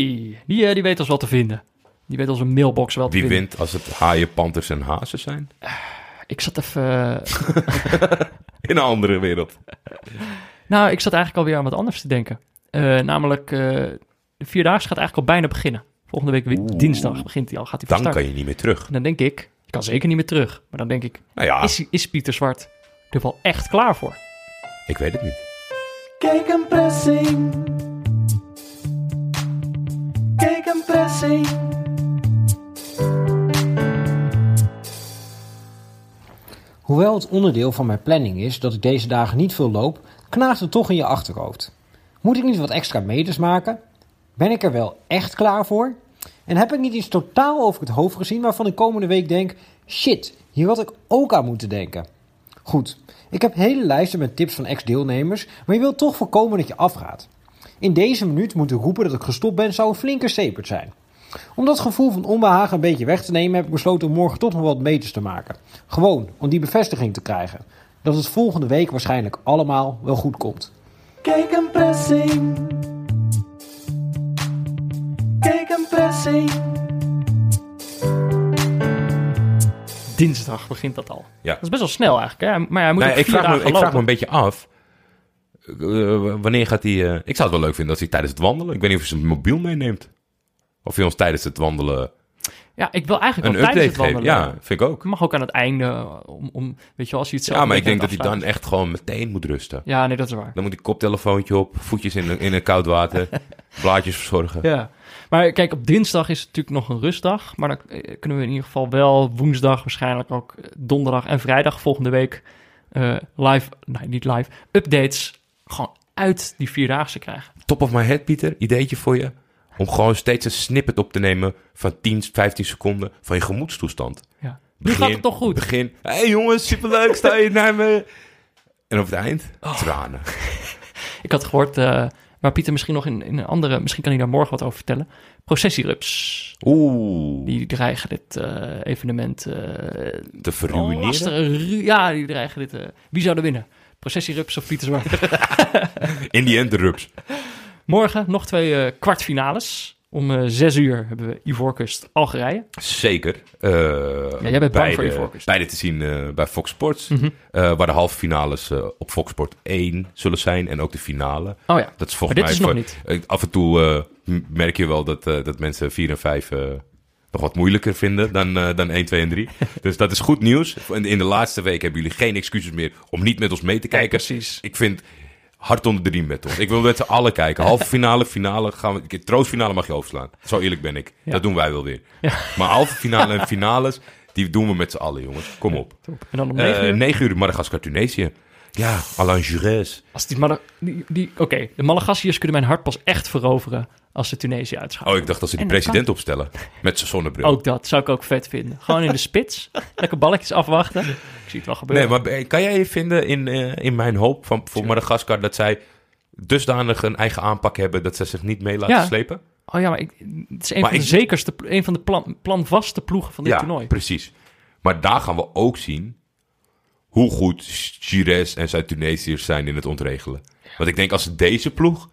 die, eh, die weet ons wel te vinden. Die weet onze mailbox wel te Wie vinden. wint als het haaien, panthers en hazen zijn? Ik zat even... In een andere wereld. nou, ik zat eigenlijk alweer aan wat anders te denken. Eh, namelijk, eh, de Vierdaagse gaat eigenlijk al bijna beginnen. Volgende week Oeh. dinsdag begint hij al, gaat hij Dan kan je niet meer terug. En dan denk ik, ik kan zeker niet meer terug. Maar dan denk ik, Nou ja, is, is Pieter Zwart er wel echt klaar voor? ik weet het niet. Kijk een pressing. Kijk een pressing. Hoewel het onderdeel van mijn planning is dat ik deze dagen niet veel loop, knaagt het toch in je achterhoofd. Moet ik niet wat extra meters maken? Ben ik er wel echt klaar voor? En heb ik niet iets totaal over het hoofd gezien waarvan ik komende week denk: shit, hier had ik ook aan moeten denken? Goed, ik heb hele lijsten met tips van ex-deelnemers, maar je wilt toch voorkomen dat je afgaat. In deze minuut moeten roepen dat ik gestopt ben zou een flinke zijn. Om dat gevoel van onbehagen een beetje weg te nemen, heb ik besloten om morgen toch nog wat meters te maken. Gewoon om die bevestiging te krijgen. Dat het volgende week waarschijnlijk allemaal wel goed komt. Kijk een pressing. Kijk een pressing. Dinsdag begint dat al. Ja. Dat is best wel snel eigenlijk, hè? Maar hij moet Nee, ik vraag, me, ik vraag me een beetje af. eh, wanneer gaat hij... eh, ik zou het wel leuk vinden als hij tijdens het wandelen... Ik weet niet of hij zijn mobiel meeneemt. Of hij ons tijdens het wandelen Ja, ik wil eigenlijk een update het wandelen. Ja, vind ik ook. Mag ook aan het einde, om, om weet je wel, als je zelf Ja, maar ik denk dat hij dan echt gewoon meteen moet rusten. Ja, nee, dat is waar. Dan moet hij koptelefoontje op, voetjes in, in een koud water, blaadjes verzorgen. Ja. Maar kijk, op dinsdag is het natuurlijk nog een rustdag. Maar dan eh, kunnen we in ieder geval wel woensdag, waarschijnlijk ook eh, donderdag en vrijdag volgende week eh, live, nee, niet live, updates gewoon uit die vierdaagse krijgen. Top of my head, Pieter, ideetje voor je. Om gewoon steeds een snippet op te nemen van 10, 15 seconden van je gemoedstoestand. Ja. Nu gaat het toch goed? Begin. Hé hey jongens, superleuk, sta je naar me. En op het eind, Oh. tranen. Ik had gehoord, eh waar Pieter misschien nog in, in een andere, misschien kan hij daar morgen wat over vertellen. Processierups. Oeh, Die dreigen dit eh, evenement eh te verruineren. ru- Ja, die dreigen dit. wie zou er winnen? Processierups of Pieter Zwart? In die end de rups. Morgen nog twee eh, kwartfinales. Om eh, zes uur hebben we Ivoorkust Algerije. Zeker. Eh, Ja, jij bent bang beide, voor Ivoorkust. Beide te zien bij Fox Sports. Mhm. waar de halve finales op Fox Sport 1 zullen zijn. En ook de finale. Oh ja, Dat is maar volgens dit mij is nog voor- niet. Af en toe merk je wel dat, dat mensen 4 en 5 eh, nog wat moeilijker vinden dan, dan 1, 2 en 3. dus dat is goed nieuws. In, in de laatste week hebben jullie geen excuses meer om niet met ons mee te kijken. precies. Ik vind hard onder de riem met ons. Ik wil met z'n allen kijken. Halve finale, finale gaan we. Troostfinale mag je overslaan. Zo eerlijk ben ik. Ja. Dat doen wij wel weer. Ja. Maar halve finale en finales, die doen we met z'n allen, jongens. Kom op. En dan om Eh, negen uur. 9 uur Madagaskar, Tunesië. Ja, Alain Jurès. Als die, die, die, Oké, de Malagassiërs kunnen mijn hart pas echt veroveren als ze Tunesië uitschakelen. Oh, ik dacht dat ze die president opstellen. Met zijn zonnebril. Ook dat zou ik ook vet vinden. Gewoon in de spits. Lekker balletjes afwachten. Ik zie het wel gebeuren. Nee, maar eh, kan jij je vinden in, eh, in mijn hoop van, voor Madagaskar dat zij dusdanig een eigen aanpak hebben dat ze zich niet mee laten Ja. slepen? Oh ja, maar ik, het is een Maar van de zekerste, een van de plan, planvaste ploegen van dit ja, toernooi. precies. Maar daar gaan we ook zien hoe goed Gires en zijn Tunesiërs zijn in het ontregelen. Want ik denk als ze deze ploeg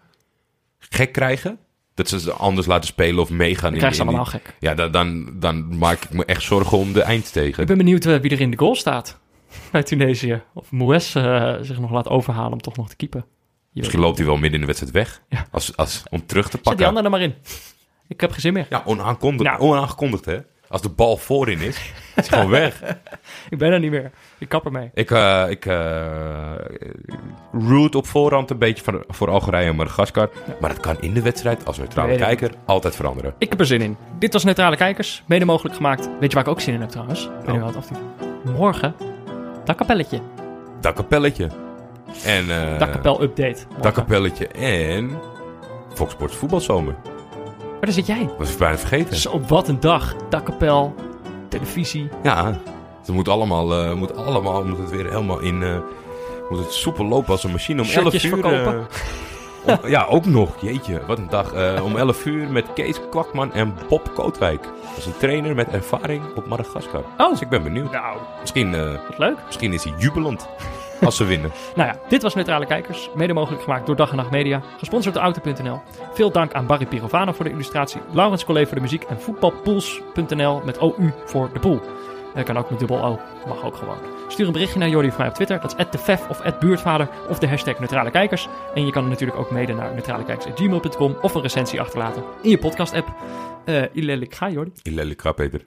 gek krijgen, dat ze ze anders laten spelen of meegaan Dan krijgen ze allemaal gek. Ja, dan, dan, dan maak ik me echt zorgen om de eindtegen. Ik ben benieuwd eh, wie er in de goal staat bij Tunesië. Of Moues eh, zich nog laat overhalen om toch nog te keepen. Je Misschien loopt hij wel midden in de wedstrijd weg. Ja. Als, als, om terug te Zet die pakken. andere er maar in. Ik heb geen zin meer. Ja, onaankondigd, Nou. onaangekondigd hè. Als de bal voorin is, is hij gewoon weg. Ik ben er niet meer. Ik kap ermee. Ik, eh ik eh root op voorhand een beetje voor, voor Algerije en Madagaskar. Maar dat kan in de wedstrijd, als neutrale kijker, altijd veranderen. Ik heb er zin in. Dit was Neutrale Kijkers. Mede mogelijk gemaakt. Weet je waar ik ook zin in heb trouwens? Ik niet Nou. wat of die... Morgen. Dakkapelletje. Dakkapelletje. En... eh Dakkapel update. Morgen. Dakkapelletje en... Fox Sports voetbalzomer. Maar daar zit jij. Was ik bijna vergeten. Zo, wat een dag. Dakkapel. Televisie. Ja, het moet allemaal, eh, moet allemaal, moet het weer helemaal in, eh, moet het soepel lopen als een machine om 11 Shirtjes uur. verkopen. eh, om- ja, ook nog, jeetje, wat een dag. Om 11 uur met Kees Kwakman en Bob Kootwijk. Dat is een trainer met ervaring op Madagaskar. Oh. Dus ik ben benieuwd. Nou, Misschien, wat leuk. misschien is hij jubelend als ze winnen. Nou ja, dit was Neutrale Kijkers. Mede mogelijk gemaakt door Dag en Nacht Media. Gesponsord door Auto.nl. Veel dank aan Barry Pirovano voor de illustratie. Laurens Collet voor de muziek. En voetbalpools.nl met OU voor de pool. Dat kan ook met dubbel O. Mag ook gewoon. Stuur een berichtje naar Jordi of mij op Twitter. Dat is @tefef of @buurtvader of de hashtag Neutrale Kijkers. En je kan natuurlijk ook mede naar neutralekijkers.gmail.com of een recensie achterlaten in je podcast app. Eh Ilel, ik ga Jordi. Ilelika, Peter.